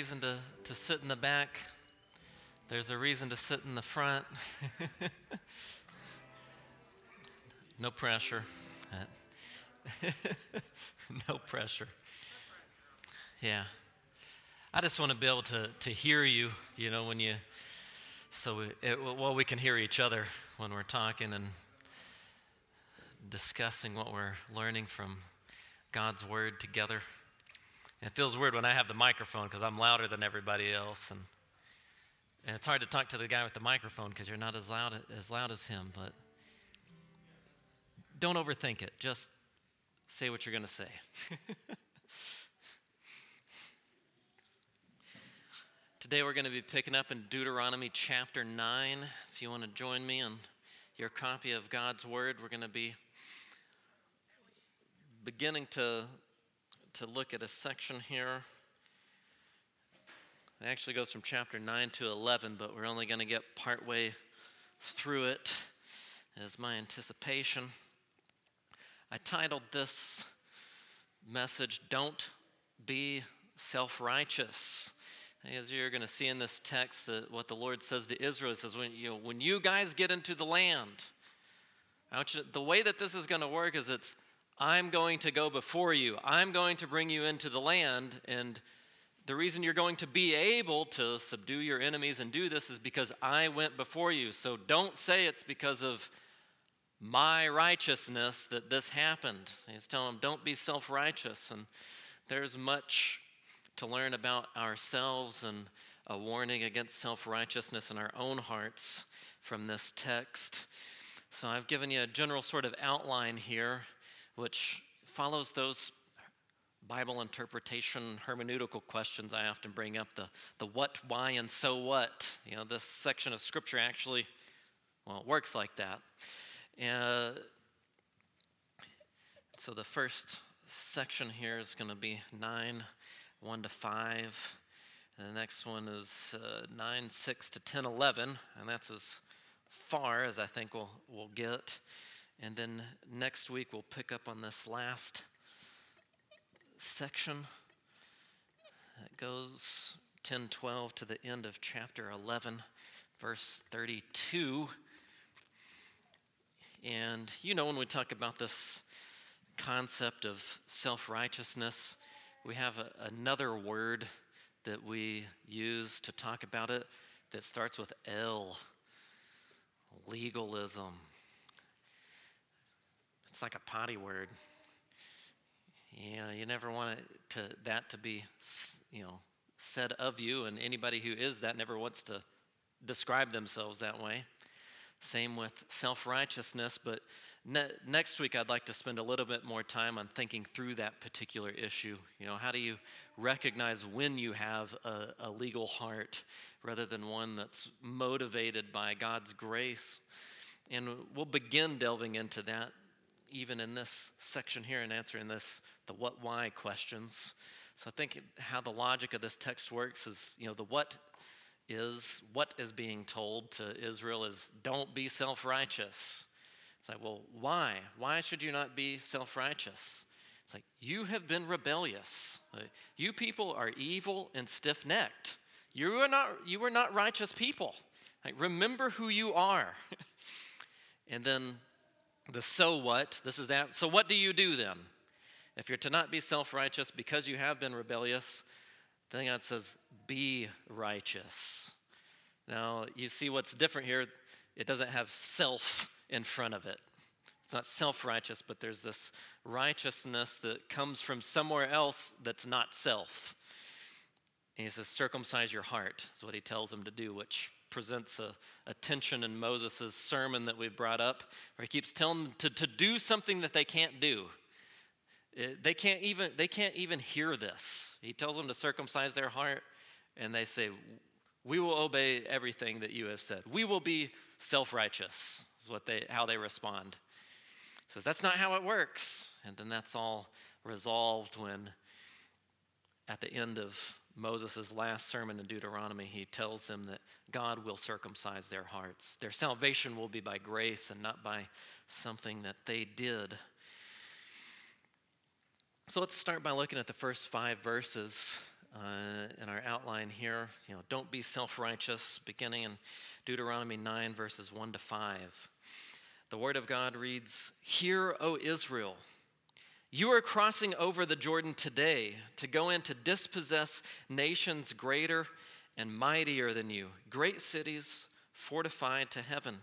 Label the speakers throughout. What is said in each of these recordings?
Speaker 1: reason to, to sit in the back. There's a reason to sit in the front. no pressure. no pressure. Yeah. I just want to be able to, to hear you, you know, when you, so we, it, well, we can hear each other when we're talking and discussing what we're learning from God's Word together. It feels weird when I have the microphone because I'm louder than everybody else. And, and it's hard to talk to the guy with the microphone because you're not as loud, as loud as him. But don't overthink it. Just say what you're going to say. Today we're going to be picking up in Deuteronomy chapter 9. If you want to join me on your copy of God's Word, we're going to be beginning to to look at a section here. It actually goes from chapter 9 to 11, but we're only going to get partway through it as my anticipation. I titled this message, Don't Be Self Righteous. As you're going to see in this text, that what the Lord says to Israel says, when you, know, when you guys get into the land, you, the way that this is going to work is it's I'm going to go before you. I'm going to bring you into the land. And the reason you're going to be able to subdue your enemies and do this is because I went before you. So don't say it's because of my righteousness that this happened. He's telling them, don't be self righteous. And there's much to learn about ourselves and a warning against self righteousness in our own hearts from this text. So I've given you a general sort of outline here which follows those Bible interpretation hermeneutical questions I often bring up the, the what, why, and so what. You know, this section of Scripture actually, well, it works like that. And so the first section here is going to be 9, 1 to 5. And the next one is uh, 9, 6 to 10, 11. And that's as far as I think we'll, we'll get. And then next week we'll pick up on this last section. It goes 10 12 to the end of chapter 11, verse 32. And you know, when we talk about this concept of self righteousness, we have a, another word that we use to talk about it that starts with L legalism. It's like a potty word. You know, you never want to, that to be, you know, said of you, and anybody who is that never wants to describe themselves that way. Same with self righteousness, but ne- next week I'd like to spend a little bit more time on thinking through that particular issue. You know, how do you recognize when you have a, a legal heart rather than one that's motivated by God's grace? And we'll begin delving into that even in this section here and answering this, the what, why questions. So I think how the logic of this text works is, you know, the what is, what is being told to Israel is don't be self righteous. It's like, well, why? Why should you not be self righteous? It's like, you have been rebellious. You people are evil and stiff necked. You are not, you are not righteous people. Like, remember who you are. and then the so what, this is that. So, what do you do then? If you're to not be self righteous because you have been rebellious, then God says, be righteous. Now, you see what's different here. It doesn't have self in front of it. It's not self righteous, but there's this righteousness that comes from somewhere else that's not self. And he says, circumcise your heart, is what he tells them to do, which presents a, a tension in Moses' sermon that we've brought up, where he keeps telling them to, to do something that they can't do. It, eh, they, can't even, they can't even hear this. He tells them to circumcise their heart, and they say, We will obey everything that you have said. We will be self righteous, is what they, how they respond. He says, That's not how it works. And then that's all resolved when, at the end of Moses' last sermon in Deuteronomy, he tells them that God will circumcise their hearts. Their salvation will be by grace and not by something that they did. So let's start by looking at the first five verses uh, in our outline here. You know, don't be self righteous, beginning in Deuteronomy 9, verses 1 to 5. The Word of God reads Hear, O Israel. You are crossing over the Jordan today to go in to dispossess nations greater and mightier than you, great cities fortified to heaven,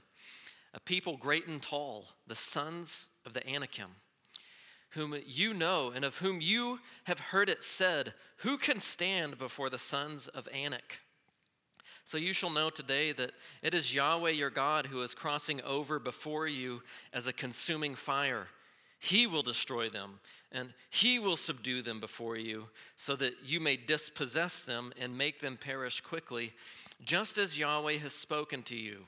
Speaker 1: a people great and tall, the sons of the Anakim whom you know and of whom you have heard it said, Who can stand before the sons of Anak? So you shall know today that it is Yahweh your God who is crossing over before you as a consuming fire. He will destroy them, and he will subdue them before you, so that you may dispossess them and make them perish quickly, just as Yahweh has spoken to you.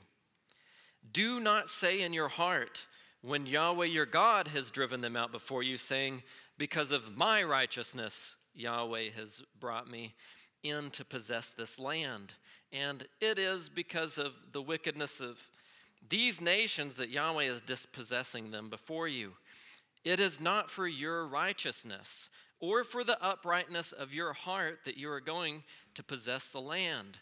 Speaker 1: Do not say in your heart, when Yahweh your God has driven them out before you, saying, Because of my righteousness, Yahweh has brought me in to possess this land. And it is because of the wickedness of these nations that Yahweh is dispossessing them before you. It is not for your righteousness or for the uprightness of your heart that you are going to possess the land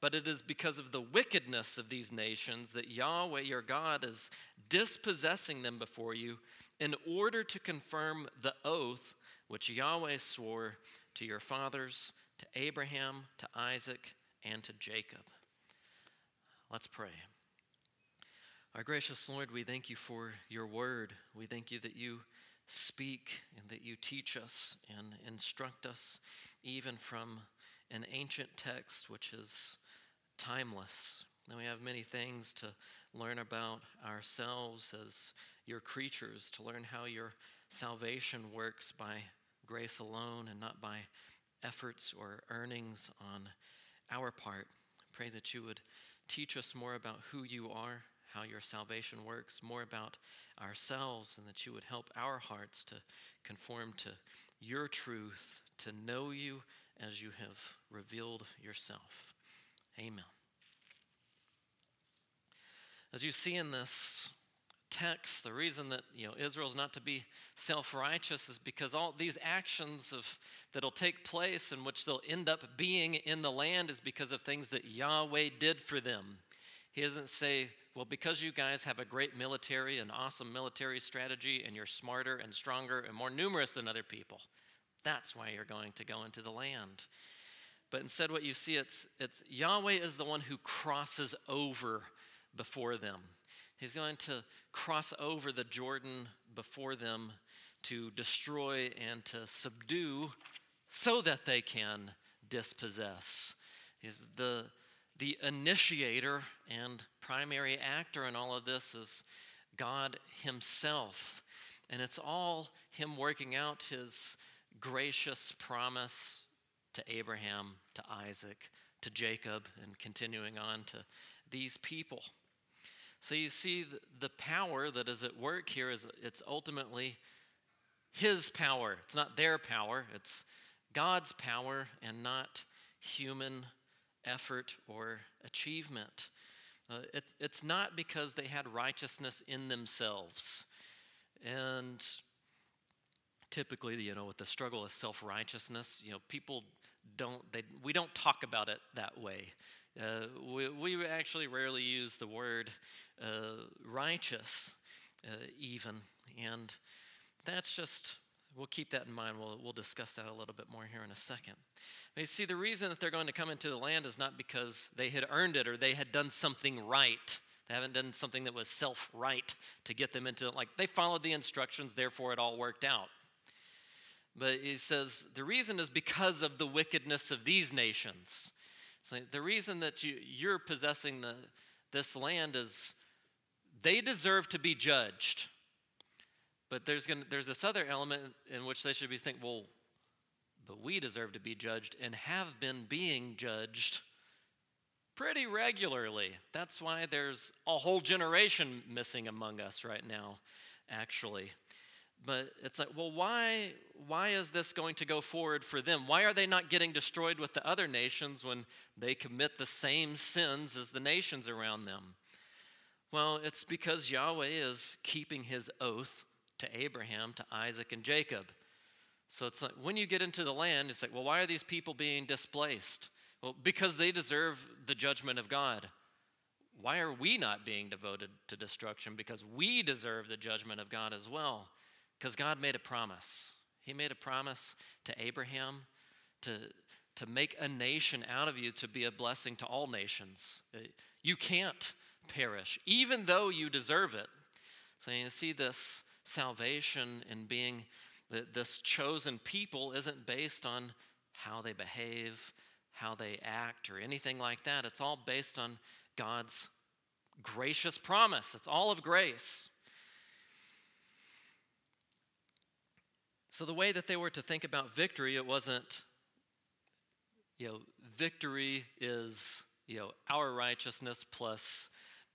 Speaker 1: but it is because of the wickedness of these nations that Yahweh your God is dispossessing them before you in order to confirm the oath which Yahweh swore to your fathers, to Abraham, to Isaac, and to Jacob. Let's pray. Our gracious Lord, we thank you for your word. We thank you that you speak and that you teach us and instruct us, even from an ancient text which is timeless. And we have many things to learn about ourselves as your creatures, to learn how your salvation works by grace alone and not by efforts or earnings on our part. Pray that you would teach us more about who you are, how your salvation works, more about ourselves, and that you would help our hearts to conform to your truth, to know you as you have revealed yourself. Amen. As you see in this text, the reason that you know Israel's not to be self-righteous is because all these actions of that'll take place in which they'll end up being in the land is because of things that Yahweh did for them. He doesn't say, well, because you guys have a great military and awesome military strategy and you're smarter and stronger and more numerous than other people, that's why you're going to go into the land. But instead, what you see, it's, it's Yahweh is the one who crosses over before them. He's going to cross over the Jordan before them to destroy and to subdue so that they can dispossess. Is the, the initiator and primary actor in all of this is God Himself. And it's all Him working out His gracious promise to Abraham, to Isaac, to Jacob, and continuing on to these people. So you see, the power that is at work here is it's ultimately His power. It's not their power, it's God's power and not human effort or achievement. Uh, it, it's not because they had righteousness in themselves. And typically, you know, with the struggle of self righteousness, you know, people don't, they, we don't talk about it that way. Uh, we, we, actually rarely use the word uh, righteous, uh, even. And that's just, we'll keep that in mind. We'll, we'll discuss that a little bit more here in a second. But you see, the reason that they're going to come into the land is not because they had earned it or they had done something right. They haven't done something that was self right to get them into it. Like they followed the instructions, therefore it all worked out. But he says the reason is because of the wickedness of these nations. So the reason that you, you're possessing the, this land is they deserve to be judged. But there's, gonna, there's this other element in which they should be thinking, well, but we deserve to be judged and have been being judged pretty regularly. That's why there's a whole generation missing among us right now, actually. But it's like, well, why, why is this going to go forward for them? Why are they not getting destroyed with the other nations when they commit the same sins as the nations around them? Well, it's because Yahweh is keeping his oath to Abraham, to Isaac, and Jacob. So it's like when you get into the land, it's like, well, why are these people being displaced? Well, because they deserve the judgment of God. Why are we not being devoted to destruction? Because we deserve the judgment of God as well. Because God made a promise. He made a promise to Abraham to, to make a nation out of you to be a blessing to all nations. You can't perish, even though you deserve it. So you see this salvation and being this chosen people isn't based on how they behave, how they act, or anything like that. It's all based on God's gracious promise. It's all of grace. So, the way that they were to think about victory, it wasn't, you know, victory is, you know, our righteousness plus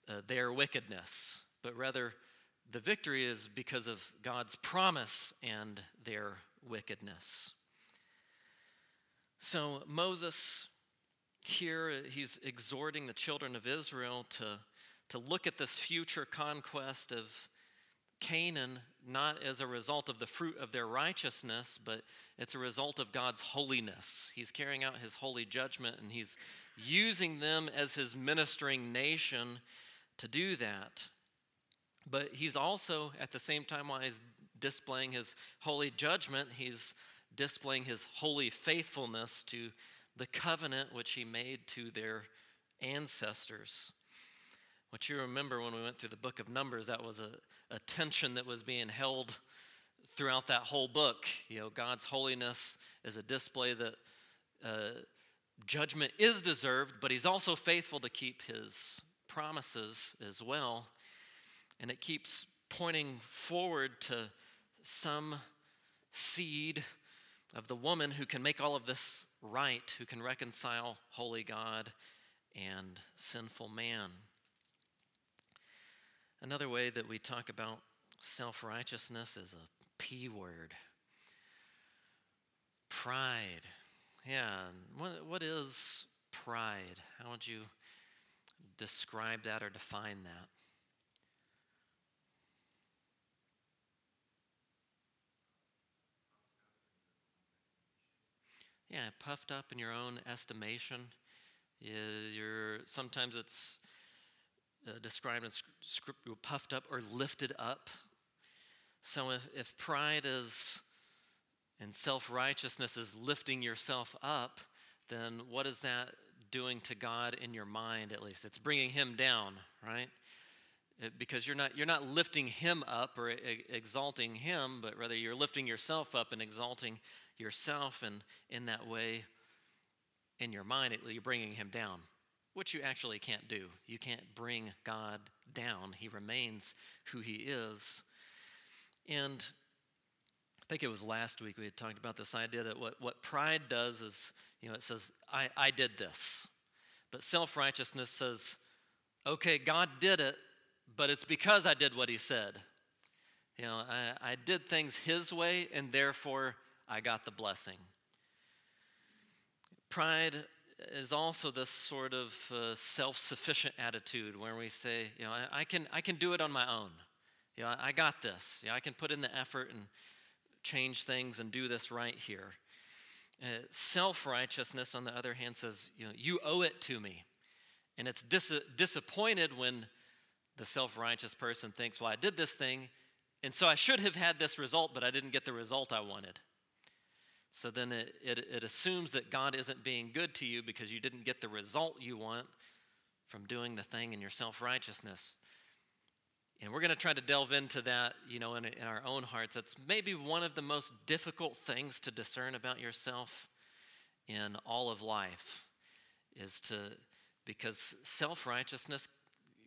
Speaker 1: uh, their wickedness, but rather the victory is because of God's promise and their wickedness. So, Moses here, he's exhorting the children of Israel to, to look at this future conquest of Canaan not as a result of the fruit of their righteousness, but it's a result of God's holiness. He's carrying out his holy judgment and he's using them as his ministering nation to do that. But he's also, at the same time, while he's displaying his holy judgment, he's displaying his holy faithfulness to the covenant which he made to their ancestors. What you remember when we went through the book of Numbers, that was a, a tension that was being held throughout that whole book. You know, God's holiness is a display that uh, judgment is deserved, but he's also faithful to keep his promises as well. And it keeps pointing forward to some seed of the woman who can make all of this right, who can reconcile holy God and sinful man. Another way that we talk about self righteousness is a P word pride. Yeah, what, what is pride? How would you describe that or define that? Yeah, puffed up in your own estimation. You're, sometimes it's uh, described as script, puffed up or lifted up. So if, if pride is and self righteousness is lifting yourself up, then what is that doing to God in your mind at least? It's bringing him down, right? It, because you're not, you're not lifting him up or exalting him, but rather you're lifting yourself up and exalting yourself, and in that way, in your mind, you're bringing him down which you actually can't do. You can't bring God down, He remains who He is. And I think it was last week we had talked about this idea that what, what pride does is, you know, it says, I, I did this. But self righteousness says, okay, God did it, but it's because I did what He said. You know, I, I did things His way, and therefore I got the blessing. Pride is also this sort of uh, self-sufficient attitude where we say, you know, I, I, can I can do it on my own. You know, I, I got this. You know, I can put in the effort and change things and do this right here. Uh, self-righteousness, on the other hand, says, you know, you owe it to me, and it's dis- disappointed when the self-righteous person thinks, well, I did this thing, and so I should have had this result, but I didn't get the result I wanted. So then it, it, it, assumes that God isn't being good to you because you didn't get the result you want from doing the thing in your self righteousness. And we're going to try to delve into that, you know, in, in our own hearts. That's maybe one of the most difficult things to discern about yourself in all of life is to, because self righteousness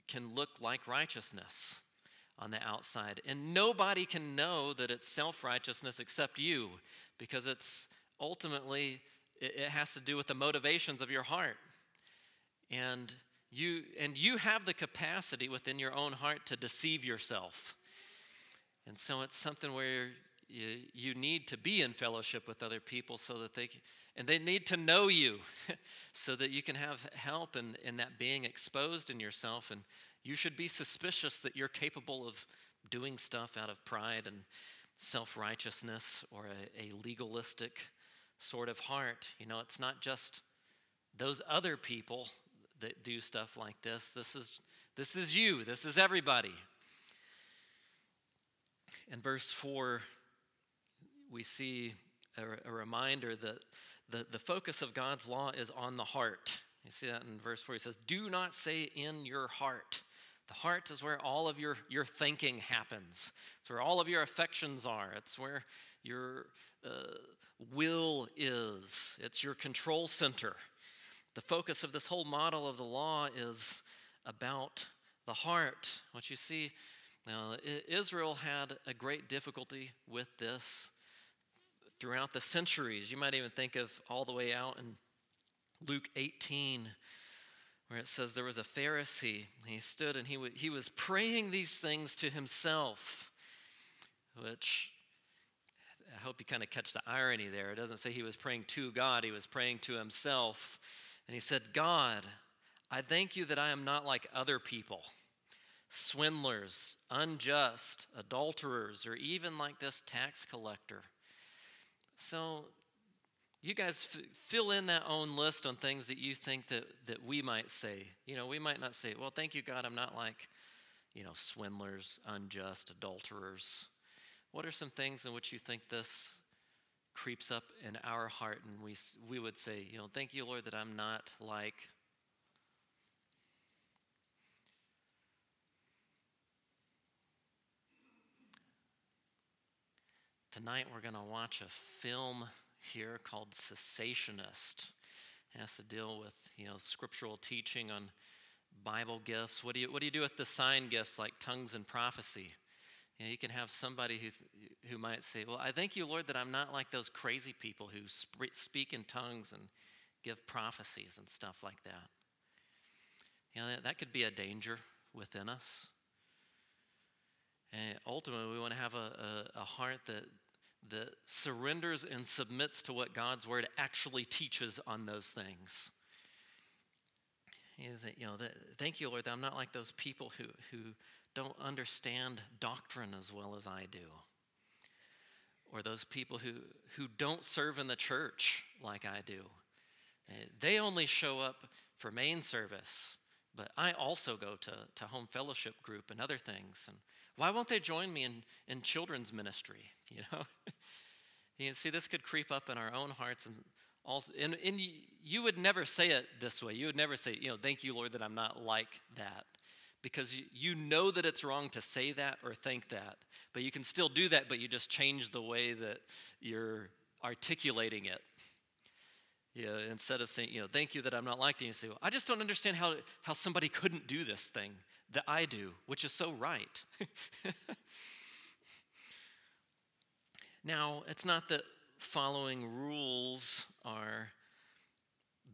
Speaker 1: can look like righteousness on the outside. And nobody can know that it's self righteousness except you because it's ultimately, it has to do with the motivations of your heart. And you, and you have the capacity within your own heart to deceive yourself. And so it's something where you, you need to be in fellowship with other people so that they and they need to know you so that you can have help in, in that being exposed in yourself and you should be suspicious that you're capable of doing stuff out of pride and self righteousness or a, a legalistic sort of heart. You know, it's not just those other people that do stuff like this. This is, this is you, this is everybody. In verse 4, we see a, a reminder that the, the focus of God's law is on the heart. You see that in verse 4. He says, Do not say in your heart. The heart is where all of your, your thinking happens. It's where all of your affections are. It's where your uh, will is. It's your control center. The focus of this whole model of the law is about the heart. What you see, now, Israel had a great difficulty with this throughout the centuries. You might even think of all the way out in Luke 18, where it says there was a Pharisee. He stood and he, w- he was praying these things to himself, which I hope you kind of catch the irony there. It doesn't say he was praying to God, he was praying to himself. And he said, God, I thank you that I am not like other people swindlers, unjust, adulterers, or even like this tax collector. So, you guys f- fill in that own list on things that you think that, that we might say. You know, we might not say, well, thank you, God, I'm not like, you know, swindlers, unjust, adulterers. What are some things in which you think this creeps up in our heart and we, we would say, you know, thank you, Lord, that I'm not like Tonight we're going to watch a film here called Cessationist. It has to deal with, you know, scriptural teaching on Bible gifts. What do you, what do, you do with the sign gifts like tongues and prophecy? You, know, you can have somebody who, who might say, Well, I thank you, Lord, that I'm not like those crazy people who speak in tongues and give prophecies and stuff like that. You know, that, that could be a danger within us. And ultimately, we want to have a, a, a heart that that surrenders and submits to what God's word actually teaches on those things. You know, thank you, Lord, that I'm not like those people who, who don't understand doctrine as well as I do. Or those people who, who don't serve in the church like I do. Eh, they only show up for main service, but I also go to, to home fellowship group and other things. And why won't they join me in, in children's ministry? You know? you see, this could creep up in our own hearts and also, and, and you would never say it this way. You would never say, you know, thank you, Lord, that I'm not like that. Because you, you know that it's wrong to say that or think that. But you can still do that, but you just change the way that you're articulating it. Yeah, instead of saying, you know, thank you that I'm not like that, you say, well, I just don't understand how, how somebody couldn't do this thing that I do, which is so right. now, it's not that following rules are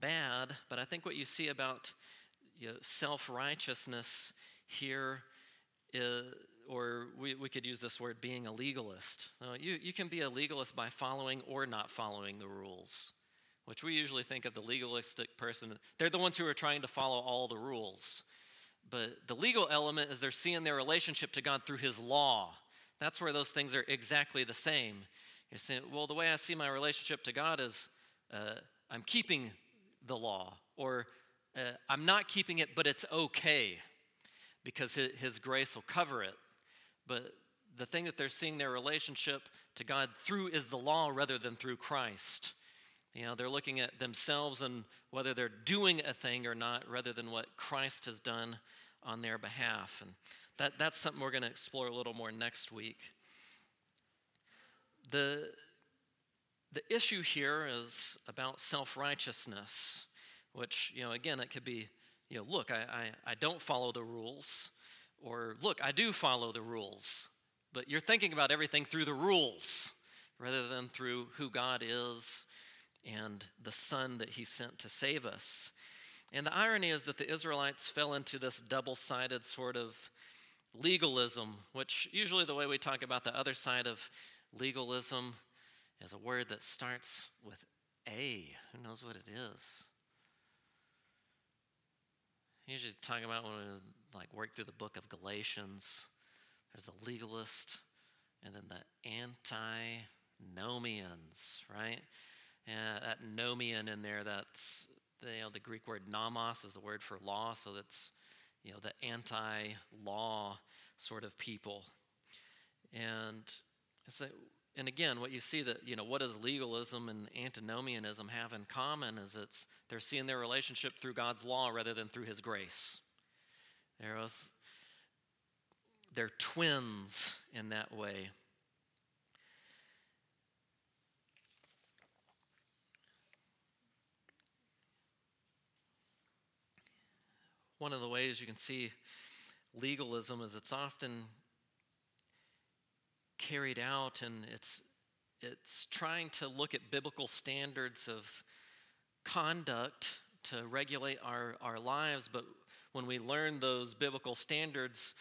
Speaker 1: bad, but I think what you see about you know, self righteousness here is, or we, we could use this word being a legalist. Uh, you, you can be a legalist by following or not following the rules, which we usually think of the legalistic person. They're the ones who are trying to follow all the rules. But the legal element is they're seeing their relationship to God through His law. That's where those things are exactly the same. You're saying, well, the way I see my relationship to God is uh, I'm keeping the law, or uh, I'm not keeping it, but it's okay because His grace will cover it. But the thing that they're seeing their relationship to God through is the law rather than through Christ. You know, they're looking at themselves and whether they're doing a thing or not rather than what Christ has done on their behalf. And that, that's something we're going to explore a little more next week. The, the issue here is about self righteousness, which, you know, again, it could be, you know, look, I, I, I don't follow the rules, or look, I do follow the rules. But you're thinking about everything through the rules rather than through who God is and the Son that He sent to save us. And the irony is that the Israelites fell into this double sided sort of legalism, which usually the way we talk about the other side of legalism is a word that starts with A. Who knows what it is? Usually talking about when we like work through the book of Galatians, there's the legalist and then the antinomians, right? That nomian in there, that's the, you know, the Greek word nomos is the word for law, so that's you know the anti-law sort of people. And so, and again, what you see that you know what does legalism and antinomianism have in common is it's they're seeing their relationship through God's law rather than through His grace. They're both, they're twins in that way. One of the ways you can see legalism is it's often carried out and it's it's trying to look at biblical standards of conduct to regulate our, our lives, but when we learn those biblical standards,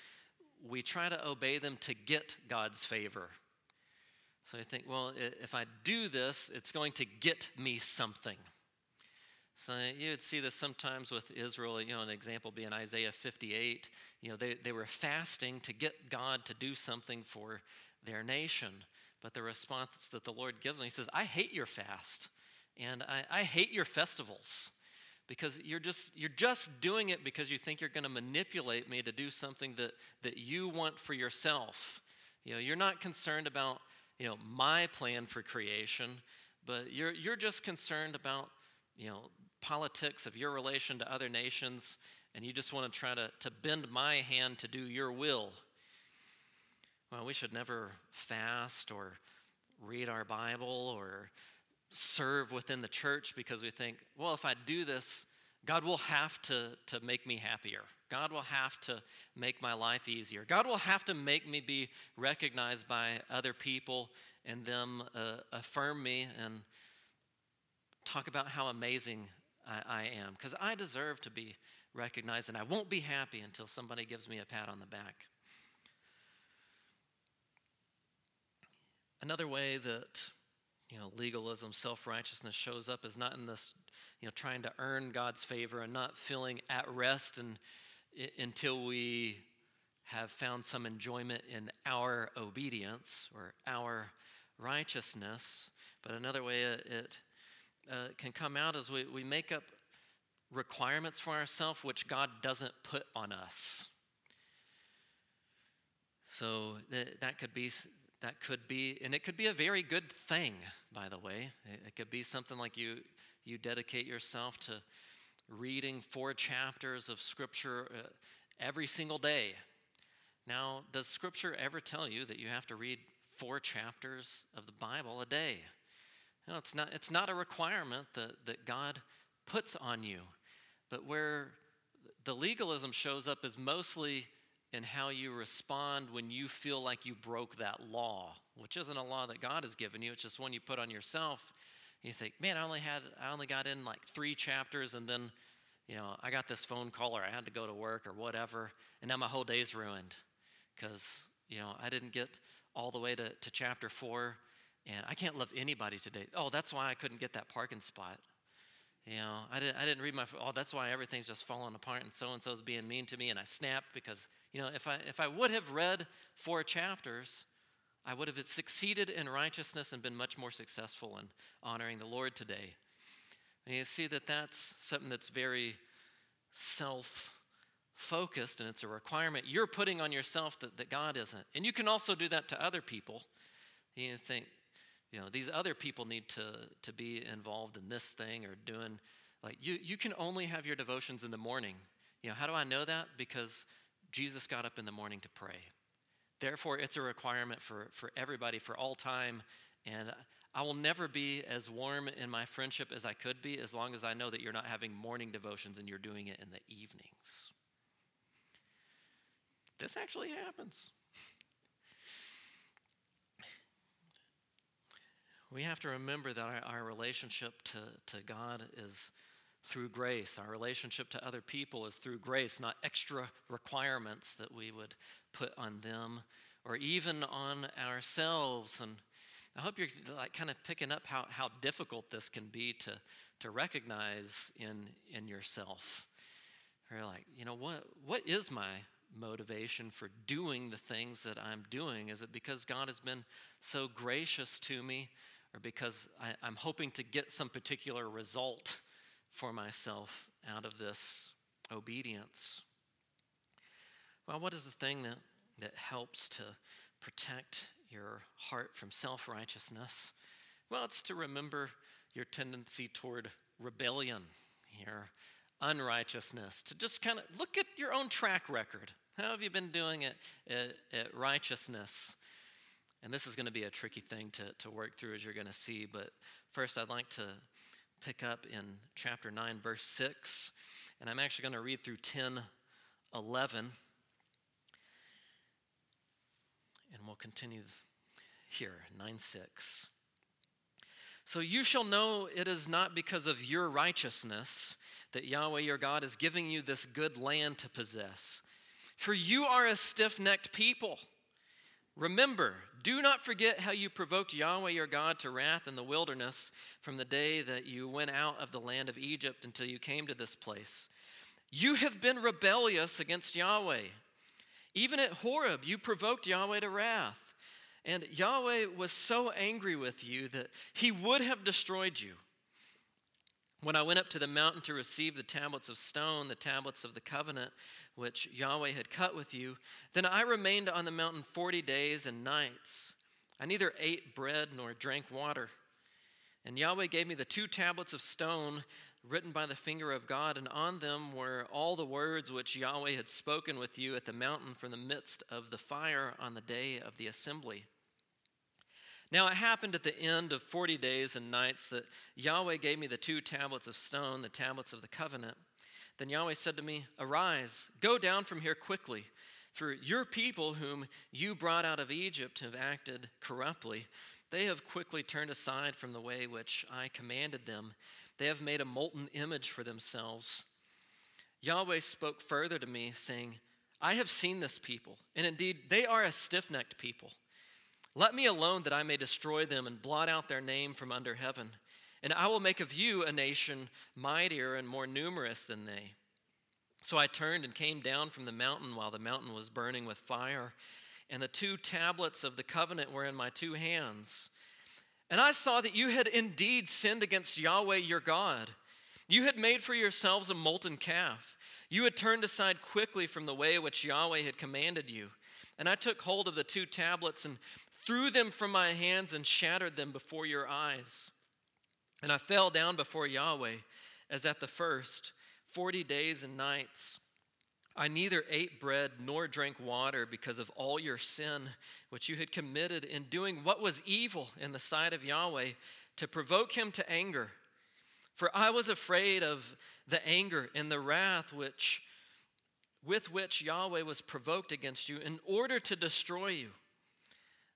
Speaker 1: we try to obey them to get God's favor. So I think, well, if I do this, it's going to get me something. So you would see this sometimes with Israel, you know, an example being Isaiah 58. You know, they, they were fasting to get God to do something for their nation. But the response that the Lord gives them, He says, I hate your fast and I, I hate your festivals because you're just you're just doing it because you think you're going to manipulate me to do something that that you want for yourself you know you're not concerned about you know my plan for creation but you're you're just concerned about you know politics of your relation to other nations, and you just want to try to, to bend my hand to do your will. Well, we should never fast or read our Bible or serve within the church because we think, well, if I do this, God will have to, to make me happier. God will have to make my life easier. God will have to make me be recognized by other people and them uh, affirm me and talk about how amazing I, I am, because I deserve to be recognized, and I won't be happy until somebody gives me a pat on the back. Another way that you know legalism, self-righteousness shows up is not in this, you know, trying to earn God's favor and not feeling at rest and until we have found some enjoyment in our obedience or our righteousness. But another way it uh, can come out as we, we make up requirements for ourselves which God doesn't put on us. So that, that could be that could be and it could be a very good thing by the way. It, it could be something like you you dedicate yourself to reading four chapters of scripture uh, every single day. Now does scripture ever tell you that you have to read four chapters of the bible a day no, it's not, it's not a requirement that, that God puts on you. But where the legalism shows up is mostly in how you respond when you feel like you broke that law, which isn't a law that God has given you, it's just one you put on yourself. You think, man, I only had I only got in like three chapters and then, you know, I got this phone call or I had to go to work or whatever, and now my whole day's ruined. Because, you know, I didn't get all the way to, to chapter four and I can't love anybody today. Oh, that's why I couldn't get that parking spot. You know, I didn't, I didn't read my, oh, that's why everything's just falling apart and so and so is being mean to me. And I snapped because, you know, if I, if I would have read four chapters, I would have succeeded in righteousness and been much more successful in honoring the Lord today. And you see that that's something that's very self focused and it's a requirement you're putting on yourself that, that God isn't. And you can also do that to other people. You think, you know these other people need to to be involved in this thing or doing like you you can only have your devotions in the morning. You know how do i know that? Because jesus got up in the morning to pray. Therefore it's a requirement for for everybody for all time. And i will never be as warm in my friendship as i could be as long as i know that you're not having morning devotions and you're doing it in the evenings. This actually happens we have to remember that our, our relationship to, to God is through grace. Our relationship to other people is through grace, not extra requirements that we would put on them or even on ourselves. And I hope you're like kind of picking up how, how difficult this can be to, to recognize in, in yourself. Or like, you know, what, what is my, motivation for doing the things that I'm doing? Is it because God has been so gracious to me, or because I, am hoping to get some particular result for myself out of this obedience? Well, what is the thing that, that helps to protect your heart from self righteousness? Well, it's to remember your tendency toward rebellion, your unrighteousness, to just kind of look at your own track record. How have you been doing at, at, at righteousness? And this is going to be a tricky thing to, to work through, as you're going to see. But first, I'd like to pick up in chapter 9, verse 6. And I'm actually going to read through 10, 11. And we'll continue here, 9, 6. So you shall know it is not because of your righteousness that Yahweh your God is giving you this good land to possess. For you are a stiff necked people. Remember, do not forget how you provoked Yahweh your God to wrath in the wilderness from the day that you went out of the land of Egypt until you came to this place. You have been rebellious against Yahweh. Even at Horeb, you provoked Yahweh to wrath. And Yahweh was so angry with you that he would have destroyed you. When I went up to the mountain to receive the tablets of stone, the tablets of the covenant which Yahweh had cut with you, then I remained on the mountain 40 days and nights. I neither ate bread nor drank water. And Yahweh gave me the two tablets of stone written by the finger of God, and on them were all the words which Yahweh had spoken with you at the mountain from the midst of the fire on the day of the assembly. Now it happened at the end of 40 days and nights that Yahweh gave me the two tablets of stone, the tablets of the covenant. Then Yahweh said to me, Arise, go down from here quickly, for your people whom you brought out of Egypt have acted corruptly. They have quickly turned aside from the way which I commanded them. They have made a molten image for themselves. Yahweh spoke further to me, saying, I have seen this people, and indeed they are a stiff necked people. Let me alone that I may destroy them and blot out their name from under heaven. And I will make of you a nation mightier and more numerous than they. So I turned and came down from the mountain while the mountain was burning with fire, and the two tablets of the covenant were in my two hands. And I saw that you had indeed sinned against Yahweh your God. You had made for yourselves a molten calf. You had turned aside quickly from the way which Yahweh had commanded you. And I took hold of the two tablets and threw them from my hands and shattered them before your eyes. And I fell down before Yahweh as at the first, 40 days and nights. I neither ate bread nor drank water because of all your sin which you had committed in doing what was evil in the sight of Yahweh to provoke him to anger. For I was afraid of the anger and the wrath which with which Yahweh was provoked against you in order to destroy you.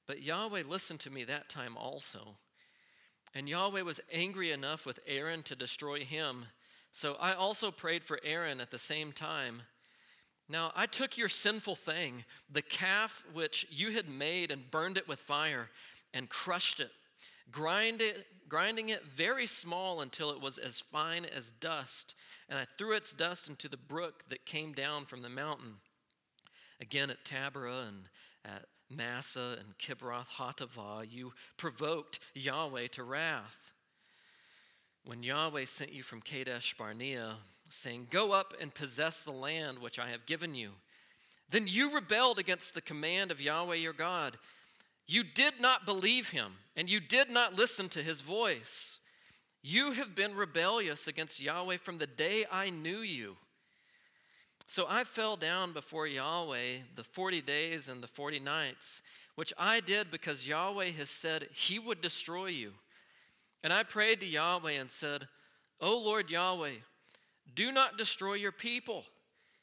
Speaker 1: But Yahweh listened to me that time also. And Yahweh was angry enough with Aaron to destroy him. So I also prayed for Aaron at the same time. Now I took your sinful thing, the calf which you had made, and burned it with fire, and crushed it, grind it grinding it very small until it was as fine as dust. And I threw its dust into the brook that came down from the mountain. Again at Taberah and at Massah and Kibroth Hattaavah, you provoked Yahweh to wrath. When Yahweh sent you from Kadesh Barnea, saying, Go up and possess the land which I have given you, then you rebelled against the command of Yahweh your God. You did not believe him, and you did not listen to his voice. You have been rebellious against Yahweh from the day I knew you. So I fell down before Yahweh the 40 days and the 40 nights, which I did because Yahweh has said he would destroy you. And I prayed to Yahweh and said, O Lord Yahweh, do not destroy your people,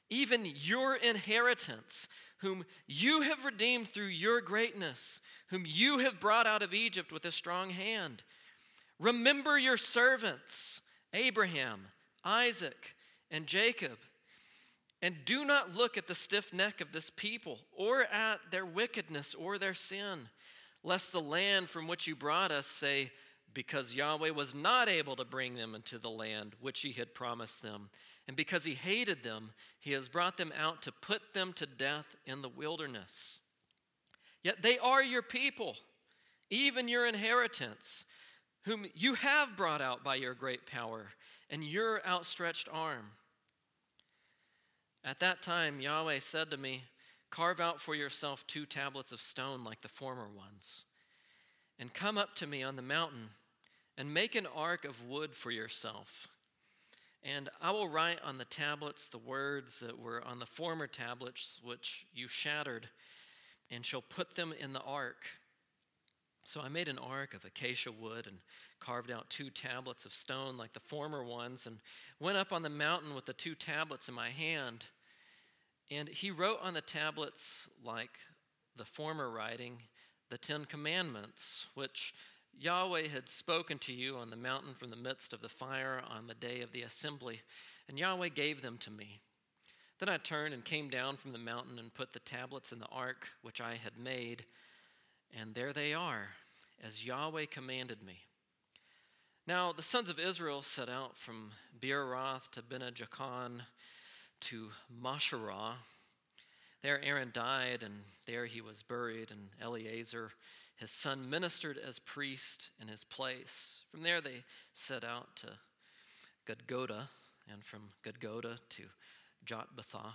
Speaker 1: even your inheritance, whom you have redeemed through your greatness, whom you have brought out of Egypt with a strong hand. Remember your servants, Abraham, Isaac, and Jacob and do not look at the stiff neck of this people, or at their wickedness or their sin, lest the land from which you brought us say, Because Yahweh was not able to bring them into the land which he had promised them, And because he hated them, he has brought them out to put them to death in the wilderness. Yet they are your people, even your inheritance, whom you have brought out by your great power and your outstretched arm. At that time, Yahweh said to me, Carve out for yourself two tablets of stone like the former ones, and come up to me on the mountain, and make an ark of wood for yourself. And I will write on the tablets the words that were on the former tablets which you shattered, and shall put them in the ark. So I made an ark of acacia wood and carved out two tablets of stone like the former ones, and went up on the mountain with the two tablets in my hand. And he wrote on the tablets, like the former writing, the Ten Commandments, which Yahweh had spoken to you on the mountain from the midst of the fire on the day of the assembly, and Yahweh gave them to me. Then I turned and came down from the mountain and put the tablets in the ark which I had made, and there they are, as Yahweh commanded me. Now the sons of Israel set out from Beeroth to Bene Jaakan to Moshorah. There Aaron died, and there he was buried, and Eleazar his son ministered as priest in his place. From there, they set out to Gudgodah, and from Gudgodah to Jotbathah,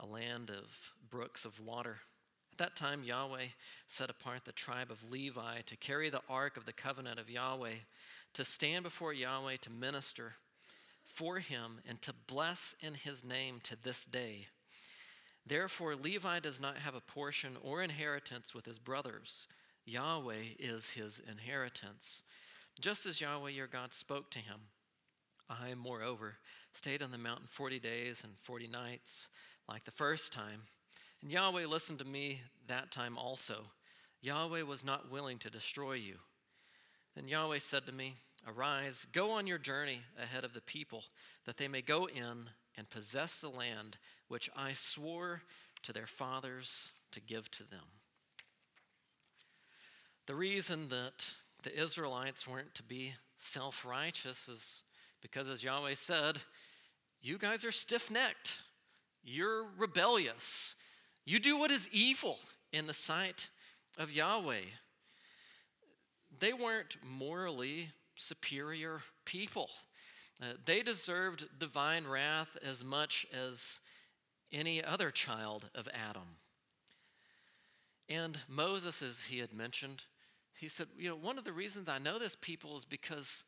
Speaker 1: a land of brooks of water. At that time, Yahweh set apart the tribe of Levi to carry the ark of the covenant of Yahweh, to stand before Yahweh to minister for him, and to bless in his name to this day. Therefore, Levi does not have a portion or inheritance with his brothers Yahweh is his inheritance. Just as Yahweh your God spoke to him, I, moreover, stayed on the mountain 40 days and 40 nights, like the first time. And Yahweh listened to me that time also. Yahweh was not willing to destroy you. Then Yahweh said to me, Arise, go on your journey ahead of the people, that they may go in and possess the land which I swore to their fathers to give to them. The reason that the Israelites weren't to be self righteous is because, as Yahweh said, you guys are stiff necked. You're rebellious. You do what is evil in the sight of Yahweh. They weren't morally superior people. Uh, they deserved divine wrath as much as any other child of Adam. And Moses, as he had mentioned, he said, You know, one of the reasons I know this people is because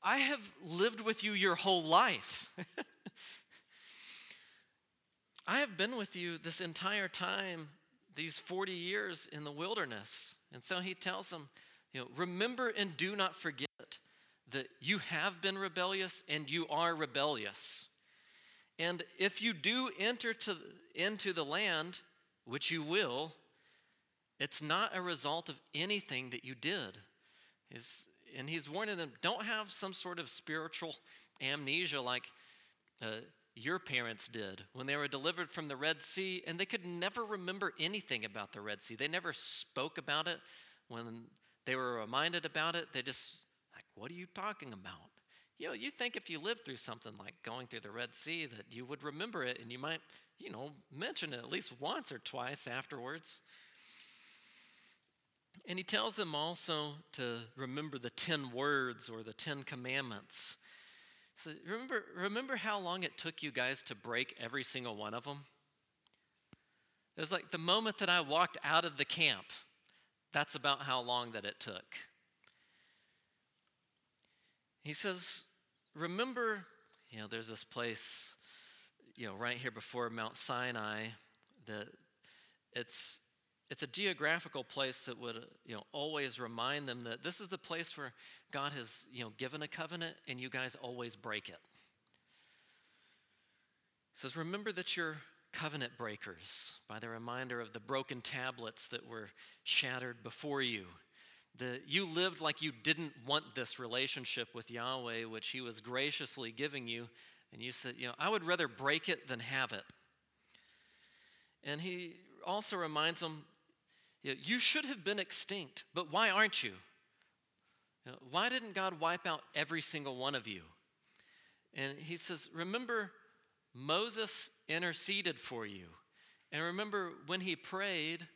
Speaker 1: I have lived with you your whole life. I have been with you this entire time, these 40 years in the wilderness. And so he tells them, you know, remember and do not forget that you have been rebellious and you are rebellious. And if you do enter to, into the land, which you will, it's not a result of anything that you did. He's, and he's warning them don't have some sort of spiritual amnesia like uh, your parents did when they were delivered from the Red Sea and they could never remember anything about the Red Sea. They never spoke about it. When they were reminded about it, they just, like, what are you talking about? You know, you think if you lived through something like going through the Red Sea that you would remember it and you might, you know, mention it at least once or twice afterwards. And he tells them also to remember the 10 words or the 10 commandments. So remember, remember how long it took you guys to break every single one of them? It was like the moment that I walked out of the camp, that's about how long that it took. He says, Remember, you know, there's this place, you know, right here before Mount Sinai that it's it's a geographical place that would uh, you know always remind them that this is the place where god has you know given a covenant and you guys always break it says remember that you're covenant breakers by the reminder of the broken tablets that were shattered before you that you lived like you didn't want this relationship with yahweh which he was graciously giving you and you said you know i would rather break it than have it. And he also reminds them you should have been extinct, but why aren't you? Why didn't God wipe out every single one of you? And he says, Remember, Moses interceded for you. And remember, when he prayed,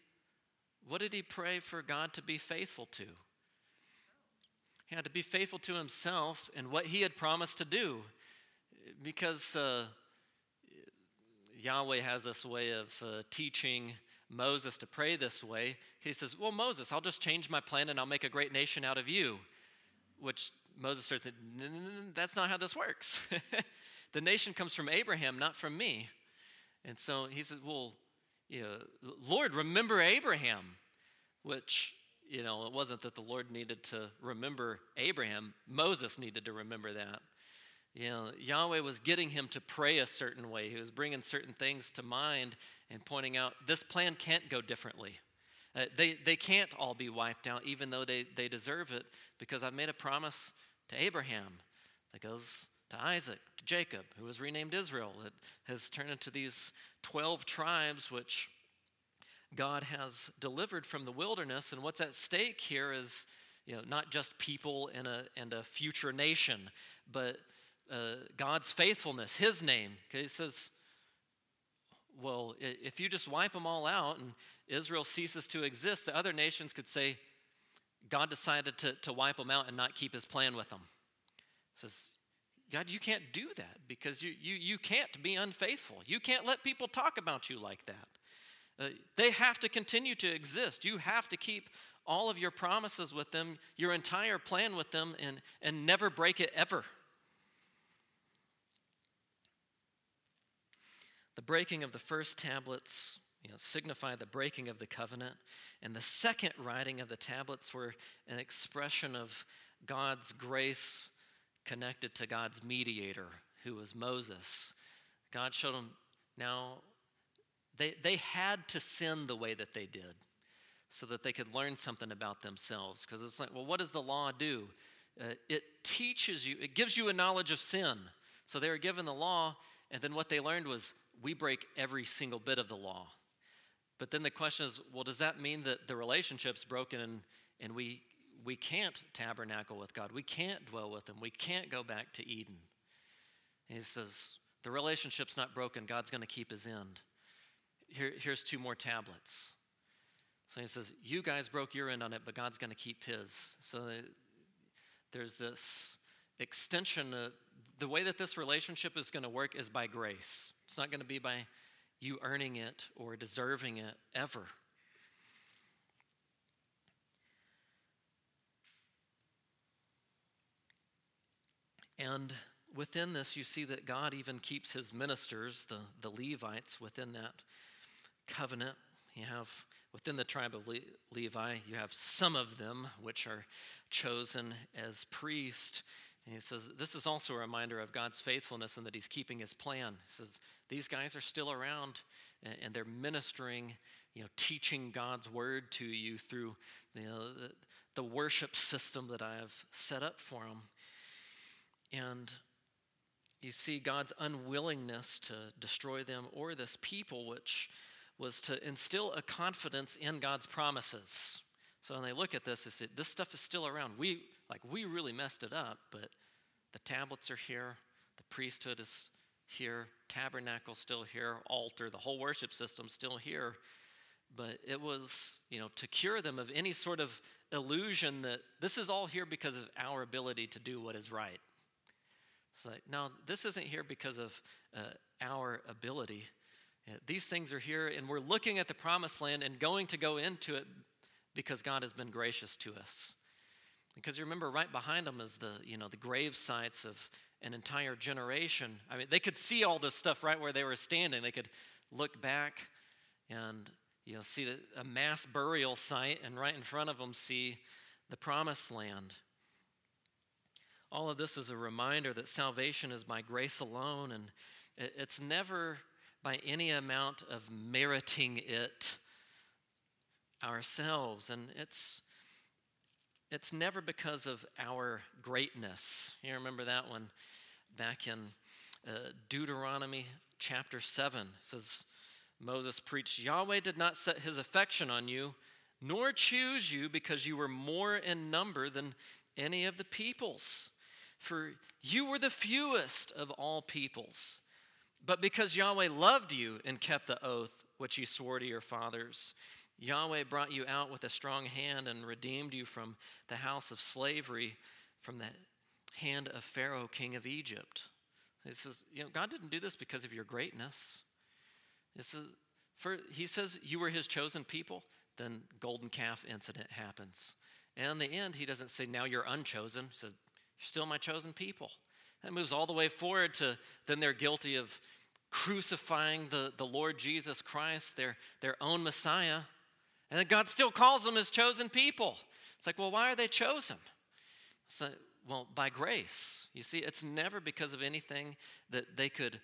Speaker 1: what did he pray for God to be faithful to? He had to be faithful to himself and what he had promised to do. Because uh, Yahweh has this way of uh, teaching Moses to pray this way. He says, Well, Moses, I'll just change my plan and I'll make a great nation out of you. Which Moses starts That's not how this works. the nation comes from Abraham, not from me. And so he says, Well, you know, Lord, remember Abraham, which, you know, it wasn't that the Lord needed to remember Abraham, Moses needed to remember that. You know, Yahweh was getting him to pray a certain way. He was bringing certain things to mind and pointing out this plan can't go differently. Uh, they, they can't all be wiped out, even though they, they deserve it, because I've made a promise to Abraham that goes to Isaac, to Jacob, who was renamed Israel. It has turned into these 12 tribes which God has delivered from the wilderness. And what's at stake here is you know, not just people and a, and a future nation, but uh, God's faithfulness, His name. Okay, he says, well, if you just wipe them all out and Israel ceases to exist, the other nations could say, God decided to, to wipe them out and not keep his plan with them. He says, God, you can't do that because you, you, you can't be unfaithful. You can't let people talk about you like that. Uh, they have to continue to exist. You have to keep all of your promises with them, your entire plan with them, and, and never break it ever. The breaking of the first tablets you know, signify the breaking of the covenant, and the second writing of the tablets were an expression of God's grace connected to God's mediator, who was Moses. God showed them now they, they had to sin the way that they did so that they could learn something about themselves. Because it's like, well, what does the law do? Uh, it teaches you, it gives you a knowledge of sin. So they were given the law, and then what they learned was we break every single bit of the law. But then the question is, well, does that mean that the relationship's broken and, and we we can't tabernacle with God. We can't dwell with Him. We can't go back to Eden. he says, the relationship's not broken. God's going to keep His end. Here, here's two more tablets. So he says, You guys broke your end on it, but God's going to keep His. So uh, there's this extension. The way that this relationship is going to work is by grace. It's not going to be by you earning it or deserving it ever. And within this, you see that God even keeps his ministers, the, the Levites, within that covenant. You have within the tribe of Le- Levi, you have some of them which are chosen as priest. And he says, This is also a reminder of God's faithfulness and that he's keeping his plan. He says, These guys are still around and, and they're ministering, you know, teaching God's word to you through you know, the, the worship system that I have set up for them. And you see God's unwillingness to destroy them or this people, which was to instill a confidence in God's promises. So when they look at this, they say, this stuff is still around. We like we really messed it up, but the tablets are here, the priesthood is here, tabernacle still here, altar, the whole worship system still here. But it was, you know, to cure them of any sort of illusion that this is all here because of our ability to do what is right. It's like, no, this isn't here because of uh, our ability. Yeah, these things are here, and we're looking at the promised land and going to go into it because God has been gracious to us. Because you remember, right behind them is the, you know, the grave sites of an entire generation. I mean, they could see all this stuff right where they were standing. They could look back and you know, see a mass burial site, and right in front of them see the promised land. All of this is a reminder that salvation is by grace alone, and it's never by any amount of meriting it ourselves. And it's, it's never because of our greatness. You remember that one back in uh, Deuteronomy chapter 7. Says, Moses preached, Yahweh did not set his affection on you, nor choose you because you were more in number than any of the peoples. for you were the fewest of all peoples. But because Yahweh loved you and kept the oath which he swore to your fathers, Yahweh brought you out with a strong hand and redeemed you from the house of slavery, from the hand of Pharaoh, king of Egypt. He says, you know, God didn't do this because of your greatness. This is, for, he says you were his chosen people. Then golden calf incident happens. And in the end, he doesn't say, now you're unchosen. He says, you're still my chosen people. That moves all the way forward to then they're guilty of crucifying the, the Lord Jesus Christ, their, their own Messiah. And then God still calls them his chosen people. It's like, well, why are they chosen? So, well, by grace. You see, it's never because of anything that they could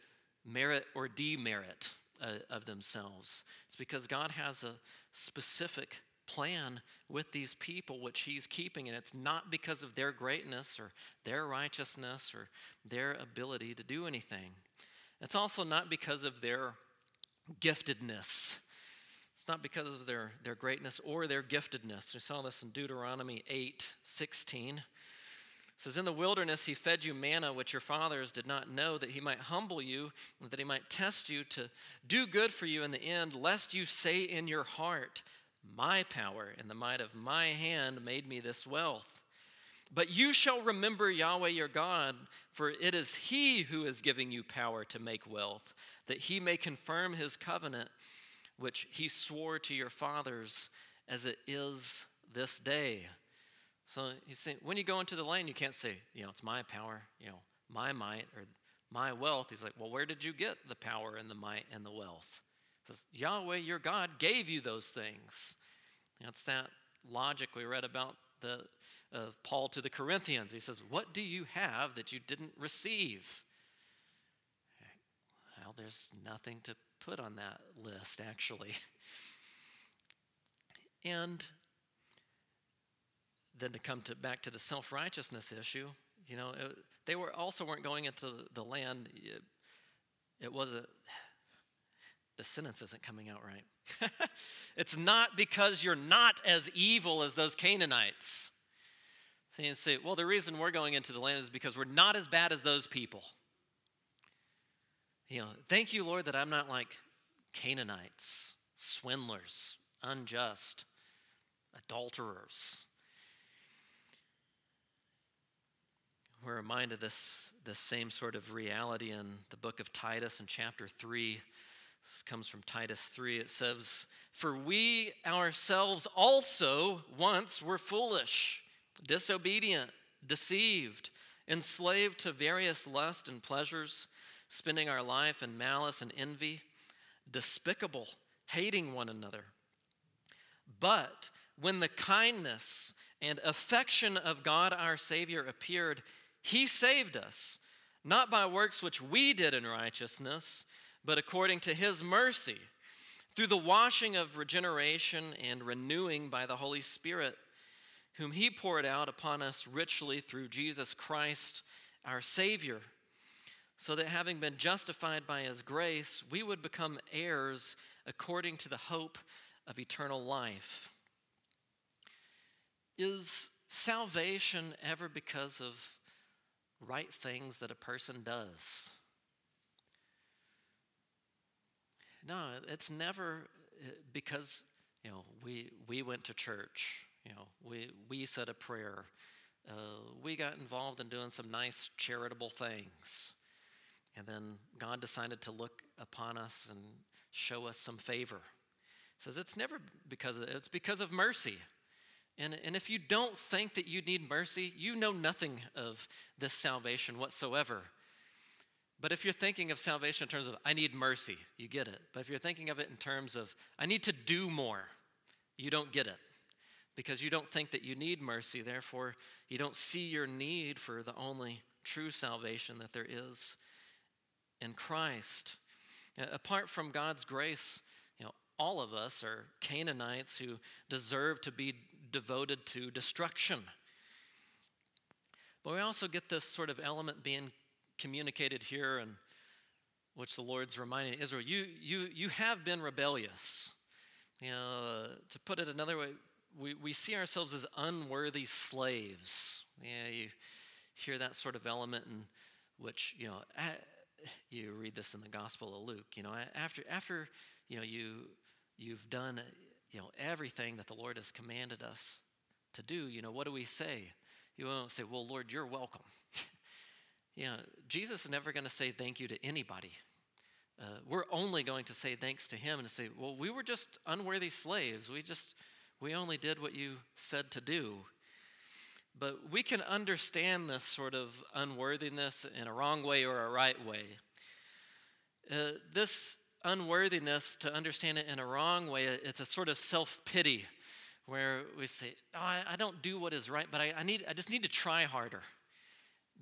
Speaker 1: merit or demerit uh, of themselves. It's because God has a specific plan with these people which he's keeping and it's not because of their greatness or their righteousness or their ability to do anything it's also not because of their giftedness it's not because of their, their greatness or their giftedness we saw this in deuteronomy 8 16 it says, In the wilderness he fed you manna, which your fathers did not know, that he might humble you, that he might test you to do good for you in the end, lest you say in your heart, My power and the might of my hand made me this wealth. But you shall remember Yahweh your God, for it is he who is giving you power to make wealth, that he may confirm his covenant, which he swore to your fathers, as it is this day. So he's saying, when you go into the land, you can't say, you know, it's my power, you know, my might or my wealth. He's like, well, where did you get the power and the might and the wealth? He says, Yahweh, your God, gave you those things. That's that logic we read about the of Paul to the Corinthians. He says, What do you have that you didn't receive? Well, there's nothing to put on that list, actually. And then to come to back to the self-righteousness issue, you know, it, they were also weren't going into the land. It, it wasn't. The sentence isn't coming out right. it's not because you're not as evil as those Canaanites. So you say, well, the reason we're going into the land is because we're not as bad as those people. You know, thank you, Lord, that I'm not like Canaanites, swindlers, unjust, adulterers. we're reminded of this, this same sort of reality in the book of Titus in chapter 3. This comes from Titus 3. It says, For we ourselves also once were foolish, disobedient, deceived, enslaved to various lusts and pleasures, spending our life in malice and envy, despicable, hating one another. But when the kindness and affection of God our Savior appeared, he saved us, not by works which we did in righteousness, but according to His mercy, through the washing of regeneration and renewing by the Holy Spirit, whom He poured out upon us richly through Jesus Christ, our Savior, so that having been justified by His grace, we would become heirs according to the hope of eternal life. Is salvation ever because of right things that a person does. No, it's never uh, because you know we we went to church. You know, we we said a prayer. Uh, we got involved in doing some nice charitable things, and then God decided to look upon us and show us some favor. He says it's never because of it's because of mercy. And, and if you don't think that you need mercy, you know nothing of this salvation whatsoever. But if you're thinking of salvation in terms of, I need mercy, you get it. But if you're thinking of it in terms of, I need to do more, you don't get it. Because you don't think that you need mercy, therefore, you don't see your need for the only true salvation that there is in Christ. Apart from God's grace, you know, all of us are Canaanites who deserve to be devoted to destruction. But we also get this sort of element being communicated here, and which the Lord's reminding Israel you, you, you have been rebellious. You know, to put it another way, we, we see ourselves as unworthy slaves. Yeah, you, hear that sort of element in which, you know, you read this in the Gospel of Luke, you know, after, after you know, you, you've done, you know, everything that the Lord has commanded us to do, you know, what do we say? You won't say, well, Lord, you're welcome. you know, Jesus is never going to say thank you to anybody. Uh, we're only going to say thanks to him and to say, well, we were just unworthy slaves. We just, we only did what you said to do. But we can understand this sort of unworthiness in a wrong way or a right way. Uh, this unworthiness, to understand it in a wrong way, it's a sort of self pity where we say, oh, I, I, don't do what is right, but I, I, need, I just need to try harder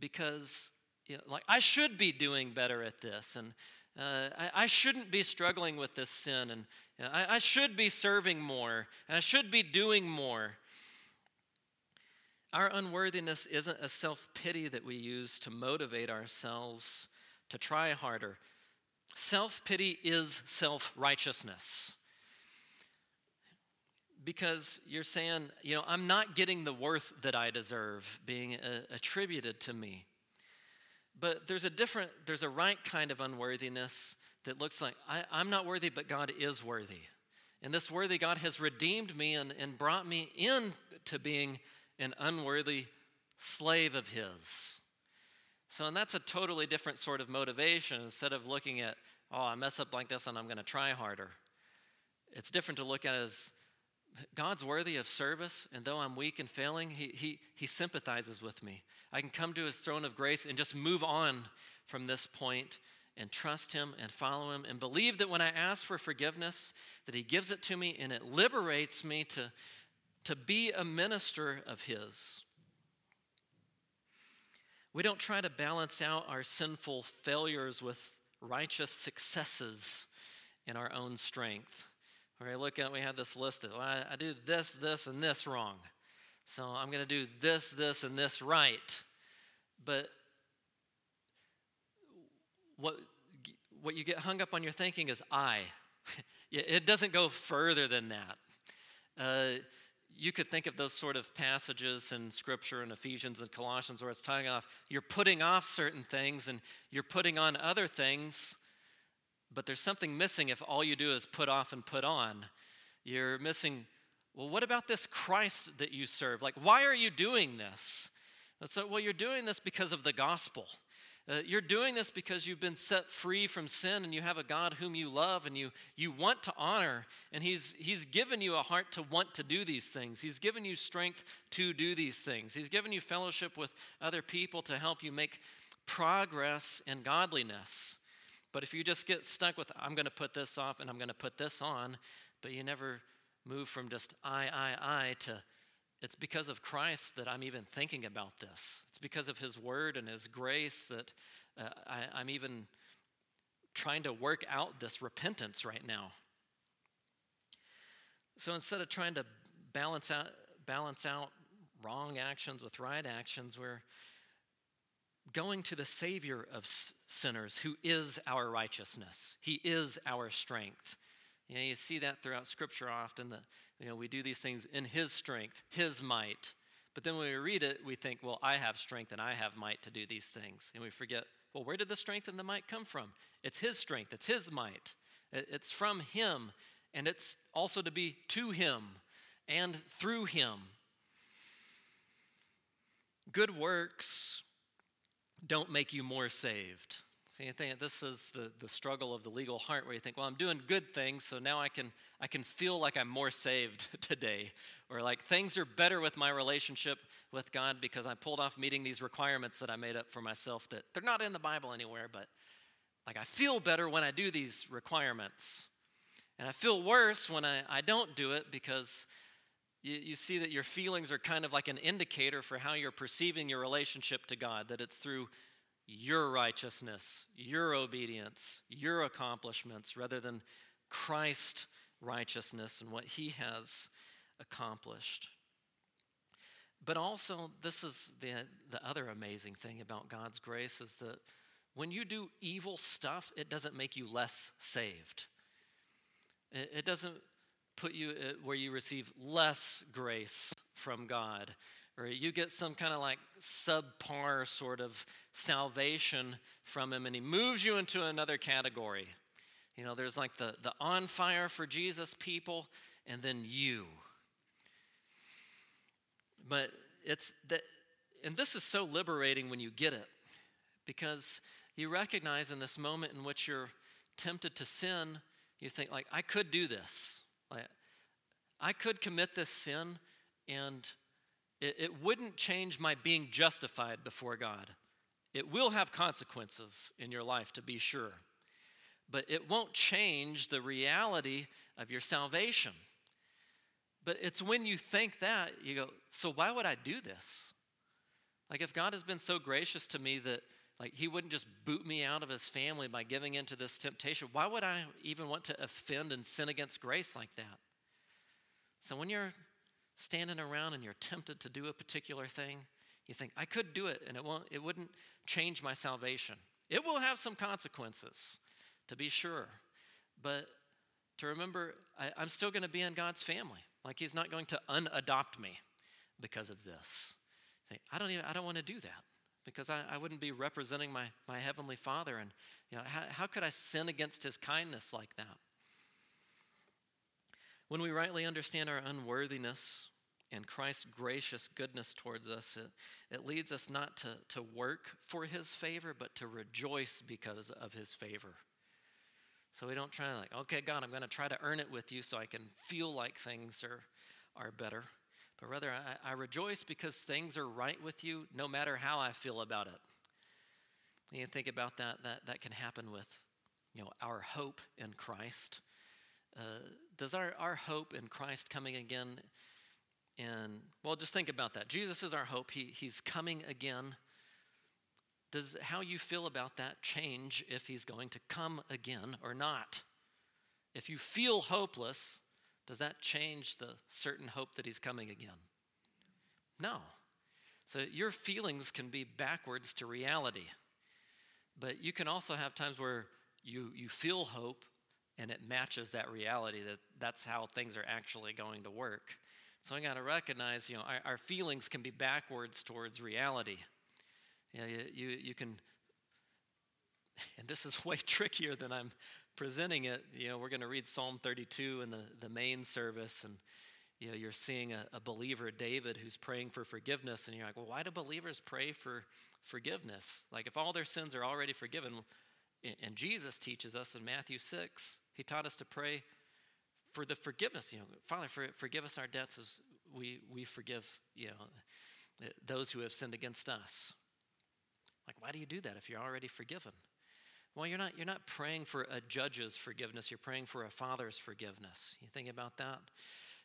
Speaker 1: because you know, like I should be doing better at this. And uh, I, I, shouldn't be struggling with this sin, and you know, I, I should be serving more, and I should be doing more. Our unworthiness isn't a self pity that we use to motivate ourselves to try harder. Self pity is self righteousness. Because you're saying, you know, I'm not getting the worth that I deserve being uh, attributed to me. But there's a different, there's a right kind of unworthiness that looks like I, am not worthy, but God is worthy. And this worthy God has redeemed me and, and brought me into being an unworthy slave of His. So, and that's a totally different sort of motivation. Instead of looking at, oh, I mess up like this and I'm going to try harder, it's different to look at as God's worthy of service, and though I'm weak and failing, he, he, he sympathizes with me. I can come to his throne of grace and just move on from this point and trust him and follow him and believe that when I ask for forgiveness, that he gives it to me and it liberates me to, to be a minister of his. We don't try to balance out our sinful failures with righteous successes in our own strength. Where I look at, we have this list of, well, I, do this, this, and this wrong. So I'm going to do this, this, and this right. But what, what you get hung up on your thinking is I. it doesn't go further than that. Uh, you could think of those sort of passages in Scripture in Ephesians and Colossians where it's tying off, you're putting off certain things and you're putting on other things but there's something missing if all you do is put off and put on. You're missing, well, what about this Christ that you serve? Like, why are you doing this? And so, well, you're doing this because of the gospel. Uh, you're doing this because you've been set free from sin and you have a God whom you love and you, you want to honor. And he's, he's given you a heart to want to do these things. He's given you strength to do these things. He's given you fellowship with other people to help you make progress in godliness. But if you just get stuck with, I'm going to put this off and I'm going to put this on, but you never move from just I, I, I to it's because of Christ that I'm even thinking about this. It's because of His Word and His grace that uh, I, I'm even trying to work out this repentance right now. So instead of trying to balance out, balance out wrong actions with right actions, we're going to the Savior of sinners, who is our righteousness. He is our strength. You know, you see that throughout Scripture often that you know we do these things in His strength, His might. But then when we read it, we think, well, I have strength and I have might to do these things. And we forget, well, where did the strength and the might come from? It's His strength, it's His might. It's from Him, and it's also to be to Him and through Him. Good works don't make you more saved. This is the, the struggle of the legal heart where you think, well, I'm doing good things, so now I can, I can feel like I'm more saved today. Or like things are better with my relationship with God because I pulled off meeting these requirements that I made up for myself that they're not in the Bible anywhere, but like I feel better when I do these requirements. And I feel worse when I, I don't do it because you, you see that your feelings are kind of like an indicator for how you're perceiving your relationship to God, that it's through your righteousness, your obedience, your accomplishments, rather than Christ's righteousness and what he has accomplished. But also, this is the, the other amazing thing about God's grace is that when you do evil stuff, it doesn't make you less saved. It, it doesn't put you uh, where you receive less grace from God or you get some kind of like subpar sort of salvation from him and he moves you into another category. You know, there's like the, the on fire for Jesus people and then you. But it's that, and this is so liberating when you get it because you recognize in this moment in which you're tempted to sin, you think, like, I could do this. Like, I could commit this sin and it, it wouldn't change my being justified before God. It will have consequences in your life, to be sure, but it won't change the reality of your salvation. But it's when you think that, you go, so why would I do this? Like, if God has been so gracious to me that, like, He wouldn't just boot me out of His family by giving into this temptation, why would I even want to offend and sin against grace like that? So, when you're standing around and you're tempted to do a particular thing, you think, I could do it and it, won't, it wouldn't change my salvation. It will have some consequences, to be sure. But to remember, I, I'm still going to be in God's family. Like He's not going to unadopt me because of this. Think, I don't even, I don't want to do that because I, I wouldn't be representing my, my Heavenly Father. And, you know, how, how could I sin against His kindness like that? When we rightly understand our unworthiness and Christ's gracious goodness towards us, it, it leads us not to, to work for his favor, but to rejoice because of his favor. So we don't try to like, okay, God, I'm going to try to earn it with you so I can feel like things are, are better. But rather, I, I rejoice because things are right with you no matter how I feel about it. And you think about that, that, that can happen with you know, our hope in Christ. Uh, does our, our hope in Christ coming again, and well, just think about that. Jesus is our hope. He, he's coming again. Does how you feel about that change if he's going to come again or not? If you feel hopeless, does that change the certain hope that he's coming again? No. So your feelings can be backwards to reality. But you can also have times where you, you feel hope and it matches that reality that that's how things are actually going to work. So I got to recognize, you know, our, our, feelings can be backwards towards reality. You, know, you, you, you can, and this is way trickier than I'm presenting it. You know, we're going to read Psalm 32 in the, the main service, and you know, you're seeing a, a believer, David, who's praying for forgiveness, and you're like, well, why do believers pray for forgiveness? Like, if all their sins are already forgiven, and Jesus teaches us in Matthew 6, he taught us to pray for the forgiveness. You know, Father, for, forgive us our debts as we, we forgive, you know, those who have sinned against us. Like, why do you do that if you're already forgiven? Well, you're not, you're not praying for a judge's forgiveness, you're praying for a father's forgiveness. You think about that?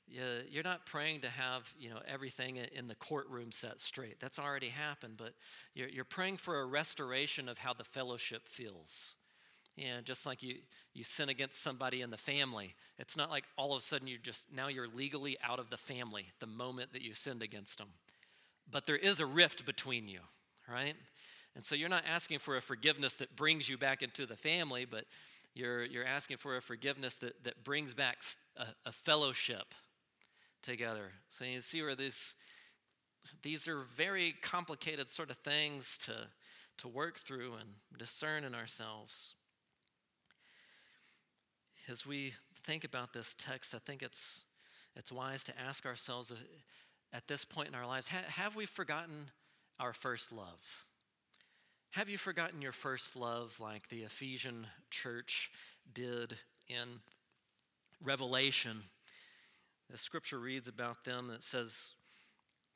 Speaker 1: You're not praying to have you know everything in the courtroom set straight. That's already happened, but you're, you're praying for a restoration of how the fellowship feels. Know, just like you, you sin against somebody in the family, it's not like all of a sudden you're just now you're legally out of the family the moment that you sinned against them. But there is a rift between you, right? And so you're not asking for a forgiveness that brings you back into the family, but you're, you're asking for a forgiveness that, that brings back a, a fellowship together. So you see where these these are very complicated sort of things to, to work through and discern in ourselves. As we think about this text, I think it's, it's wise to ask ourselves uh, at this point in our lives have we forgotten our first love? Have you forgotten your first love like the Ephesian church did in Revelation? The scripture reads about them that says,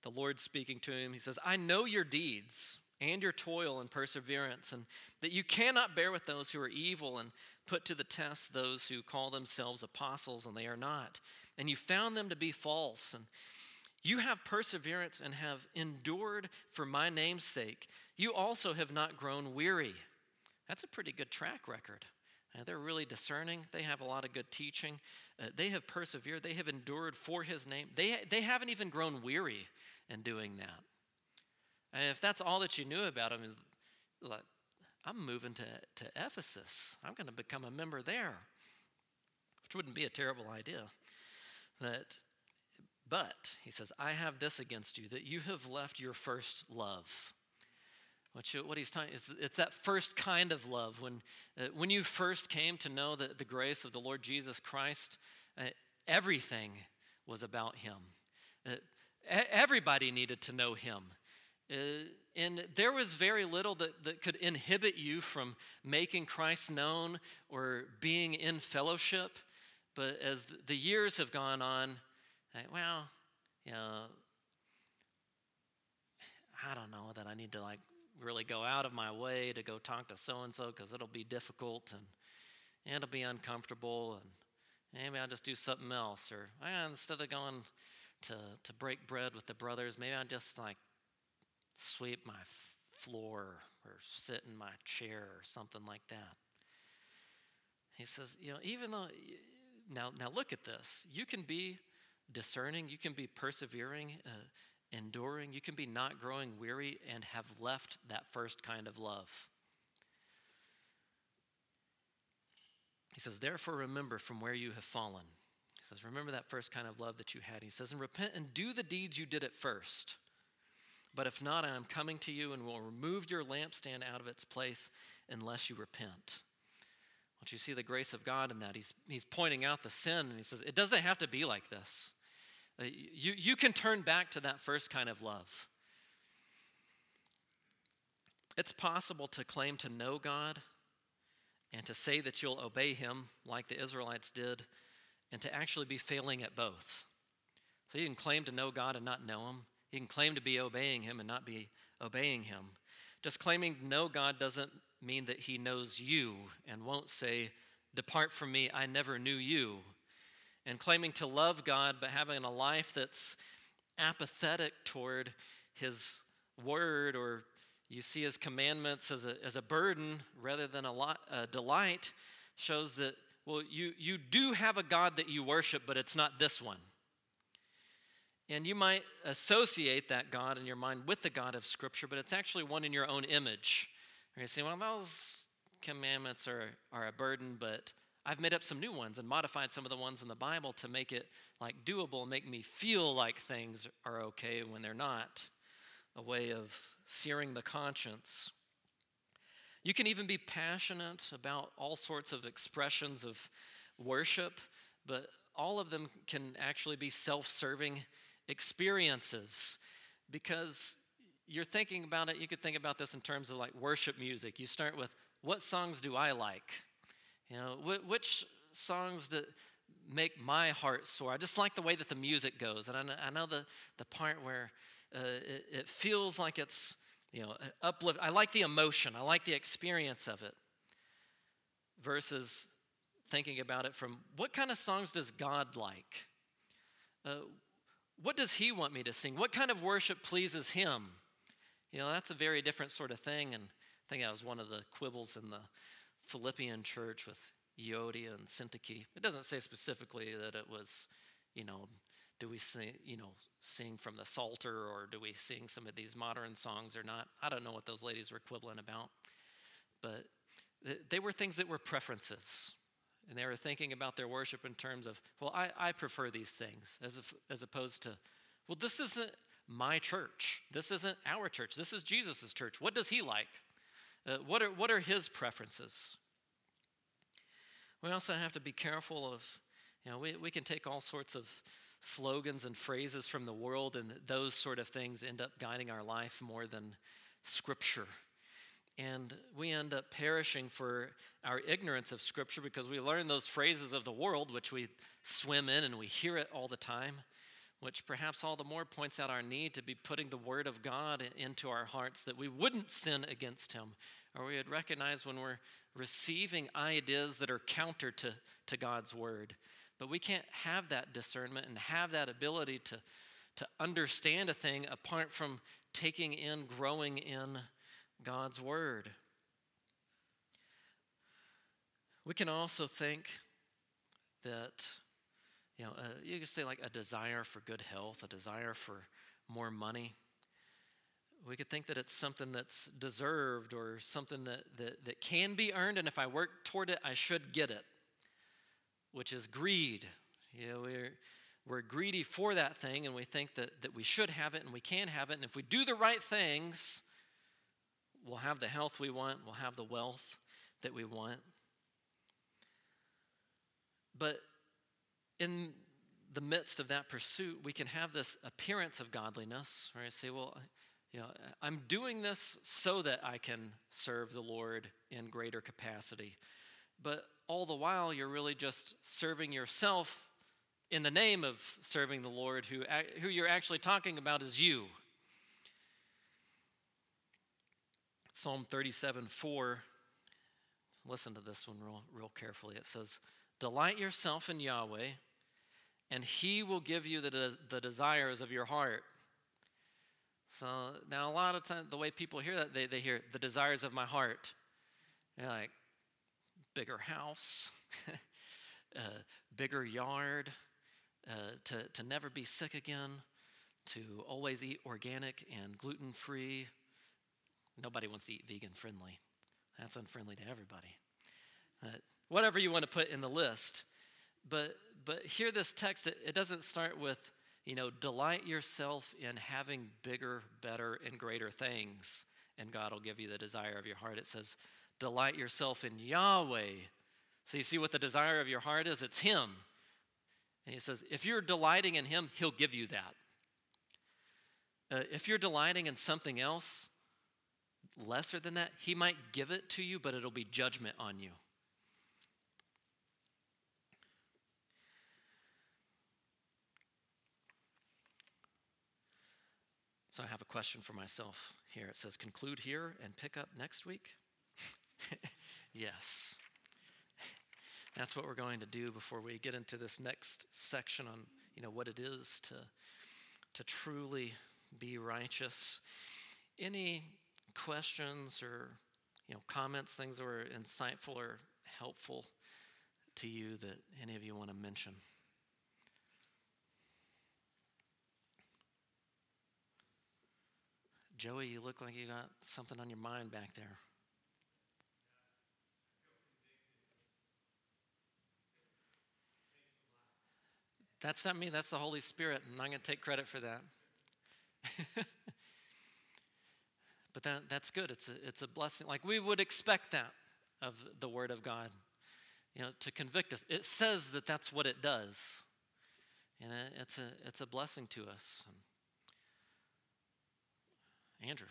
Speaker 1: the Lord speaking to him, he says, I know your deeds and your toil and perseverance, and that you cannot bear with those who are evil and put to the test those who call themselves apostles and they are not. And you found them to be false. And you have perseverance and have endured for my name's sake. You also have not grown weary. That's a pretty good track record. Uh, they're really discerning. They have a lot of good teaching. Uh, they have persevered. They have endured for his name. They, they haven't even grown weary in doing that. And if that's all that you knew about him, like, I'm moving to, to Ephesus. I'm going to become a member there, which wouldn't be a terrible idea. But, But, he says, I have this against you, that you have left your first love. What, you, what he's talking is it's that first kind of love. When, uh, when you first came to know the, the grace of the Lord Jesus Christ, uh, everything was about him. Uh, everybody needed to know him. Uh, and there was very little that, that could inhibit you from making Christ known or being in fellowship. But as the years have gone on, well, you know, I don't know that I need to like really go out of my way to go talk to so and so because it'll be difficult and, and it'll be uncomfortable and maybe I'll just do something else or eh, instead of going to to break bread with the brothers, maybe I'll just like sweep my floor or sit in my chair or something like that. He says, you know, even though now now look at this, you can be discerning, you can be persevering, uh, enduring, you can be not growing weary and have left that first kind of love. He says, therefore remember from where you have fallen. He says, remember that first kind of love that you had. He says, and repent and do the deeds you did at first. But if not, I am coming to you and will remove your lampstand out of its place unless you repent. Don't you see the grace of God in that? He's, he's pointing out the sin and he says, it doesn't have to be like this. Uh, you, you can turn back to that first kind of love. It's possible to claim to know God and to say that you'll obey Him like the Israelites did, and to actually be failing at both. So you can claim to know God and not know Him. You can claim to be obeying Him and not be obeying Him. Just claiming know God doesn't mean that He knows you and won't say, Depart from me, I never knew you and claiming to love God, but having a life that's apathetic toward His word, or you see His commandments as a, as a burden rather than a, lot, a delight, shows that, well, you, you do have a God that you worship, but it's not this one. And you might associate that God in your mind with the God of Scripture, but it's actually one in your own image. You're going to say, well, those commandments are, are a burden, but I've made up some new ones and modified some of the ones in the Bible to make it like doable, make me feel like things are okay when they're not. A way of searing the conscience. You can even be passionate about all sorts of expressions of worship, but all of them can actually be self serving experiences because you're thinking about it. You could think about this in terms of like worship music. You start with, What songs do I like? You know, which songs that make my heart soar? I just like the way that the music goes. And I know, I know the, the part where uh, it, it feels like it's, you know, uplift. I like the emotion, I like the experience of it. Versus thinking about it from what kind of songs does God like? Uh, what does He want me to sing? What kind of worship pleases Him? You know, that's a very different sort of thing. And I think that was one of the quibbles in the Philippian church with Euodia and Syntyche. It doesn't say specifically that it was, you know, do we sing, you know, sing from the Psalter or do we sing some of these modern songs or not? I don't know what those ladies were quibbling about. But they were things that were preferences. And they were thinking about their worship in terms of, well, I, I prefer these things, as, if, as opposed to, well, this isn't my church. This isn't our church. This is Jesus' church. What does he like? Uh, what, are, what are his preferences? We also have to be careful of, you know, we, we can take all sorts of slogans and phrases from the world, and those sort of things end up guiding our life more than Scripture. And we end up perishing for our ignorance of Scripture because we learn those phrases of the world, which we swim in and we hear it all the time which perhaps all the more points out our need to be putting the Word of God into our hearts that we wouldn't sin against Him, or we would recognize when we're receiving ideas that are counter to, to God's Word. But we can't have that discernment and have that ability to, to understand a thing apart from taking in, growing in God's Word. We can also think that you know, uh, you could say like a desire for good health, a desire for more money. We could think that it's something that's deserved or something that, that, that can be earned, and if I work toward it, I should get it, which is greed. You know, we're, we're greedy for that thing and we think that, that we should have it and we can have it. And if we do the right things, we'll have the health we want, we'll have the wealth that we want. But in the midst of that pursuit, we can have this appearance of godliness, right? Say, well, you know, I'm doing this so that I can serve the Lord in greater capacity. But all the while, you're really just serving yourself in the name of serving the Lord, who, who you're actually talking about is you. Psalm 37 4, listen to this one real, real carefully. It says, Delight yourself in Yahweh, and he will give you the, de- the desires of your heart. So now, a lot of times, the way people hear that, they, they hear the desires of my heart. They're like, bigger house, uh, bigger yard, uh, to, to never be sick again, to always eat organic and gluten free. Nobody wants to eat vegan friendly. That's unfriendly to everybody. Uh, whatever you want to put in the list. But, but hear this text, it, it doesn't start with, you know, delight yourself in having bigger, better, and greater things, and God will give you the desire of your heart. It says, delight yourself in Yahweh. So you see what the desire of your heart is? It's Him. And he says, if you're delighting in him, he'll give you that. Uh, if you're delighting in something else lesser than that, he might give it to you, but it'll be judgment on you. So I have a question for myself here. It says, conclude here and pick up next week? yes. That's what we're going to do before we get into this next section on, you know, what it is to, to truly be righteous. Any questions or, you know, comments, things that were insightful or helpful to you that any of you want to mention? Joey, you look like you got something on your mind back there. That's not me, that's the Holy Spirit. I'm not going to take credit for that. but that, that's good. It's a, it's a blessing. Like we would expect that of the Word of God, you know, to convict us. It says that that's what it does. And it's a, it's a blessing to us. Andrew.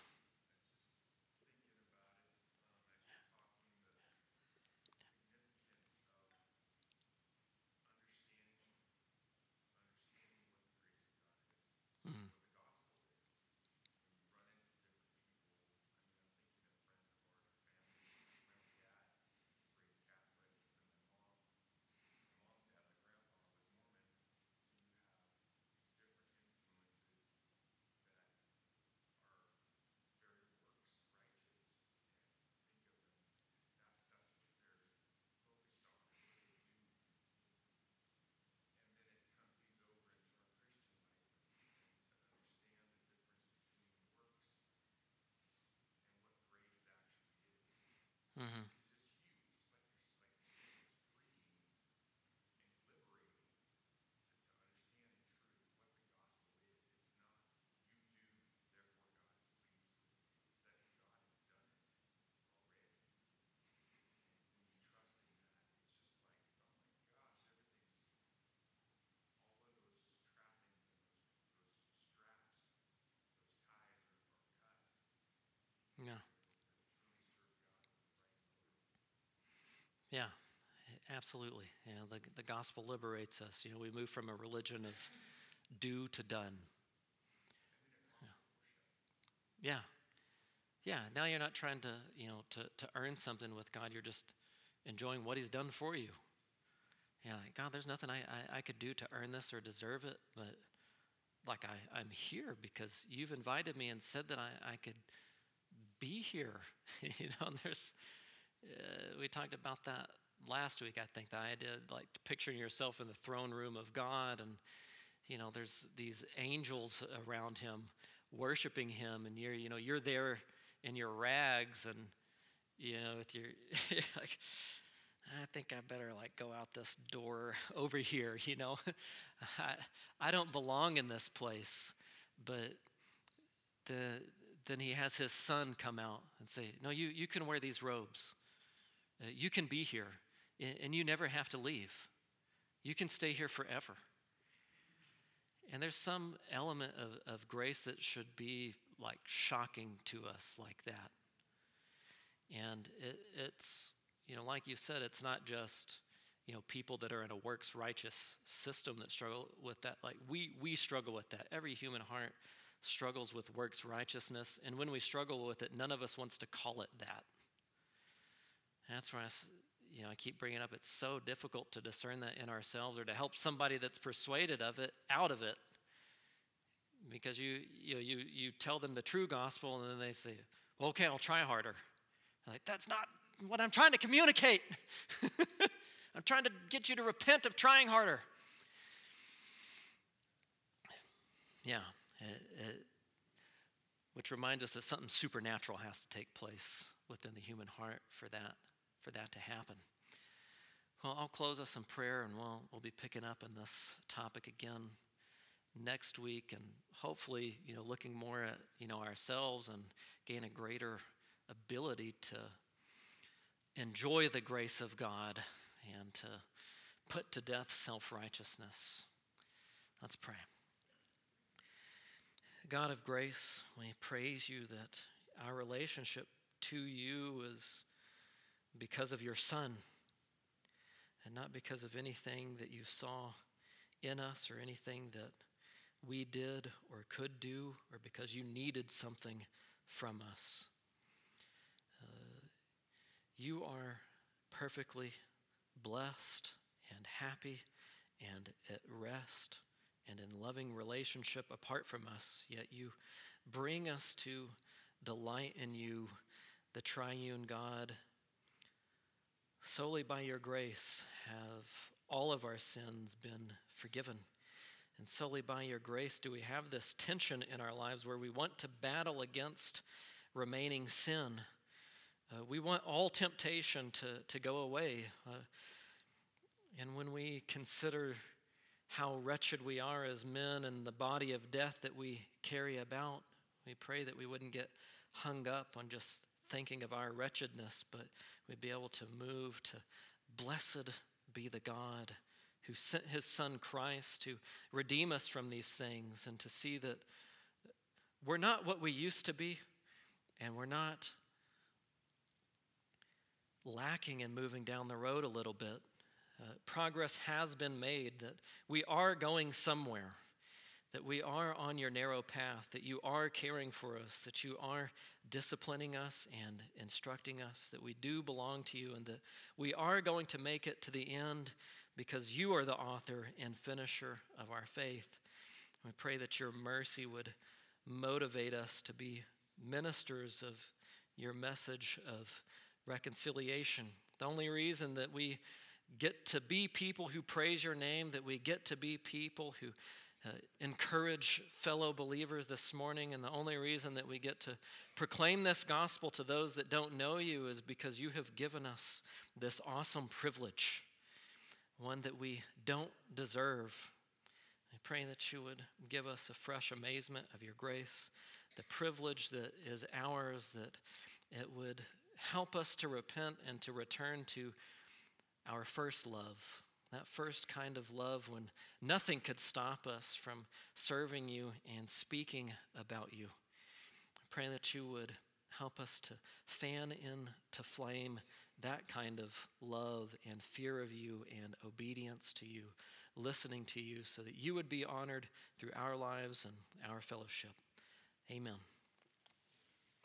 Speaker 1: Mm-hmm. Yeah. Yeah, absolutely. Yeah, the, the gospel liberates us. You know, we move from a religion of do to done. Yeah. yeah. Yeah, now you're not trying to, you know, to, to earn something with God. You're just enjoying what he's done for you. Yeah, like, God, there's nothing I, I, I could do to earn this or deserve it, but like I, I'm here because you've invited me and said that I, I could be here. you know, and there's uh, we talked about that last week, I think, the idea like picturing yourself in the throne room of God and you know there's these angels around him worshiping him and you're you know you're there in your rags and you know with your like I think I better like go out this door over here, you know. I, I don't belong in this place. But the, then he has his son come out and say, No, you, you can wear these robes. Uh, you can be here, and you never have to leave. You can stay here forever. And there's some element of, of grace that should be like shocking to us like that. And it, it's, you know, like you said, it's not just, you know, people that are in a works righteous system that struggle with that. Like we, we struggle with that. Every human heart struggles with works righteousness. And when we struggle with it, none of us wants to call it that. That's why I, you know, I keep bringing up it's so difficult to discern that in ourselves or to help somebody that's persuaded of it out of it. Because you, you, know, you, you tell them the true gospel and then they say, well, okay, I'll try harder. I'm like, that's not what I'm trying to communicate. I'm trying to get you to repent of trying harder. Yeah, it, it, which reminds us that something supernatural has to take place within the human heart for that, for that to happen. Well, I'll close us in prayer and we'll, we'll be picking up on this topic again next week and hopefully, you know, looking more at, you know, ourselves and gain a greater ability to enjoy the grace of God and to put to death self righteousness. Let's pray. God of grace, we praise you that our relationship to you is because of your Son and not because of anything that you saw in us or anything that we did or could do or because you needed something from us. Uh, you are perfectly blessed and happy and at rest and in loving relationship apart from us, yet you bring us to delight in you, the triune God. Solely by your grace have all of our sins been forgiven. And solely by your grace do we have this tension in our lives where we want to battle against remaining sin. Uh, we want all temptation to, to go away. Uh, and when we consider how wretched we are as men and the body of death that we carry about. We pray that we wouldn't get hung up on just thinking of our wretchedness, but we'd be able to move to blessed be the God who sent his son Christ to redeem us from these things and to see that we're not what we used to be and we're not lacking in moving down the road a little bit. Uh, progress has been made, that we are going somewhere, that we are on your narrow path, that you are caring for us, that you are disciplining us and instructing us, that we do belong to you, and that we are going to make it to the end because you are the author and finisher of our faith. We pray that your mercy would motivate us to be ministers of your message of reconciliation. The only reason that we get to be people who praise your name, that we get to be people who uh, encourage fellow believers this morning. And the only reason that we get to proclaim this gospel to those that don't know you is because you have given us this awesome privilege, one that we don't deserve. I pray that you would give us a fresh amazement of your grace, the privilege that is ours, that it would help us to repent and to return to our first love, that first kind of love when nothing could stop us from serving you and speaking about you. I pray that you would help us to fan into flame that kind of love and fear of you and obedience to you, listening to you, so that you would be honored through our lives and our fellowship. Amen.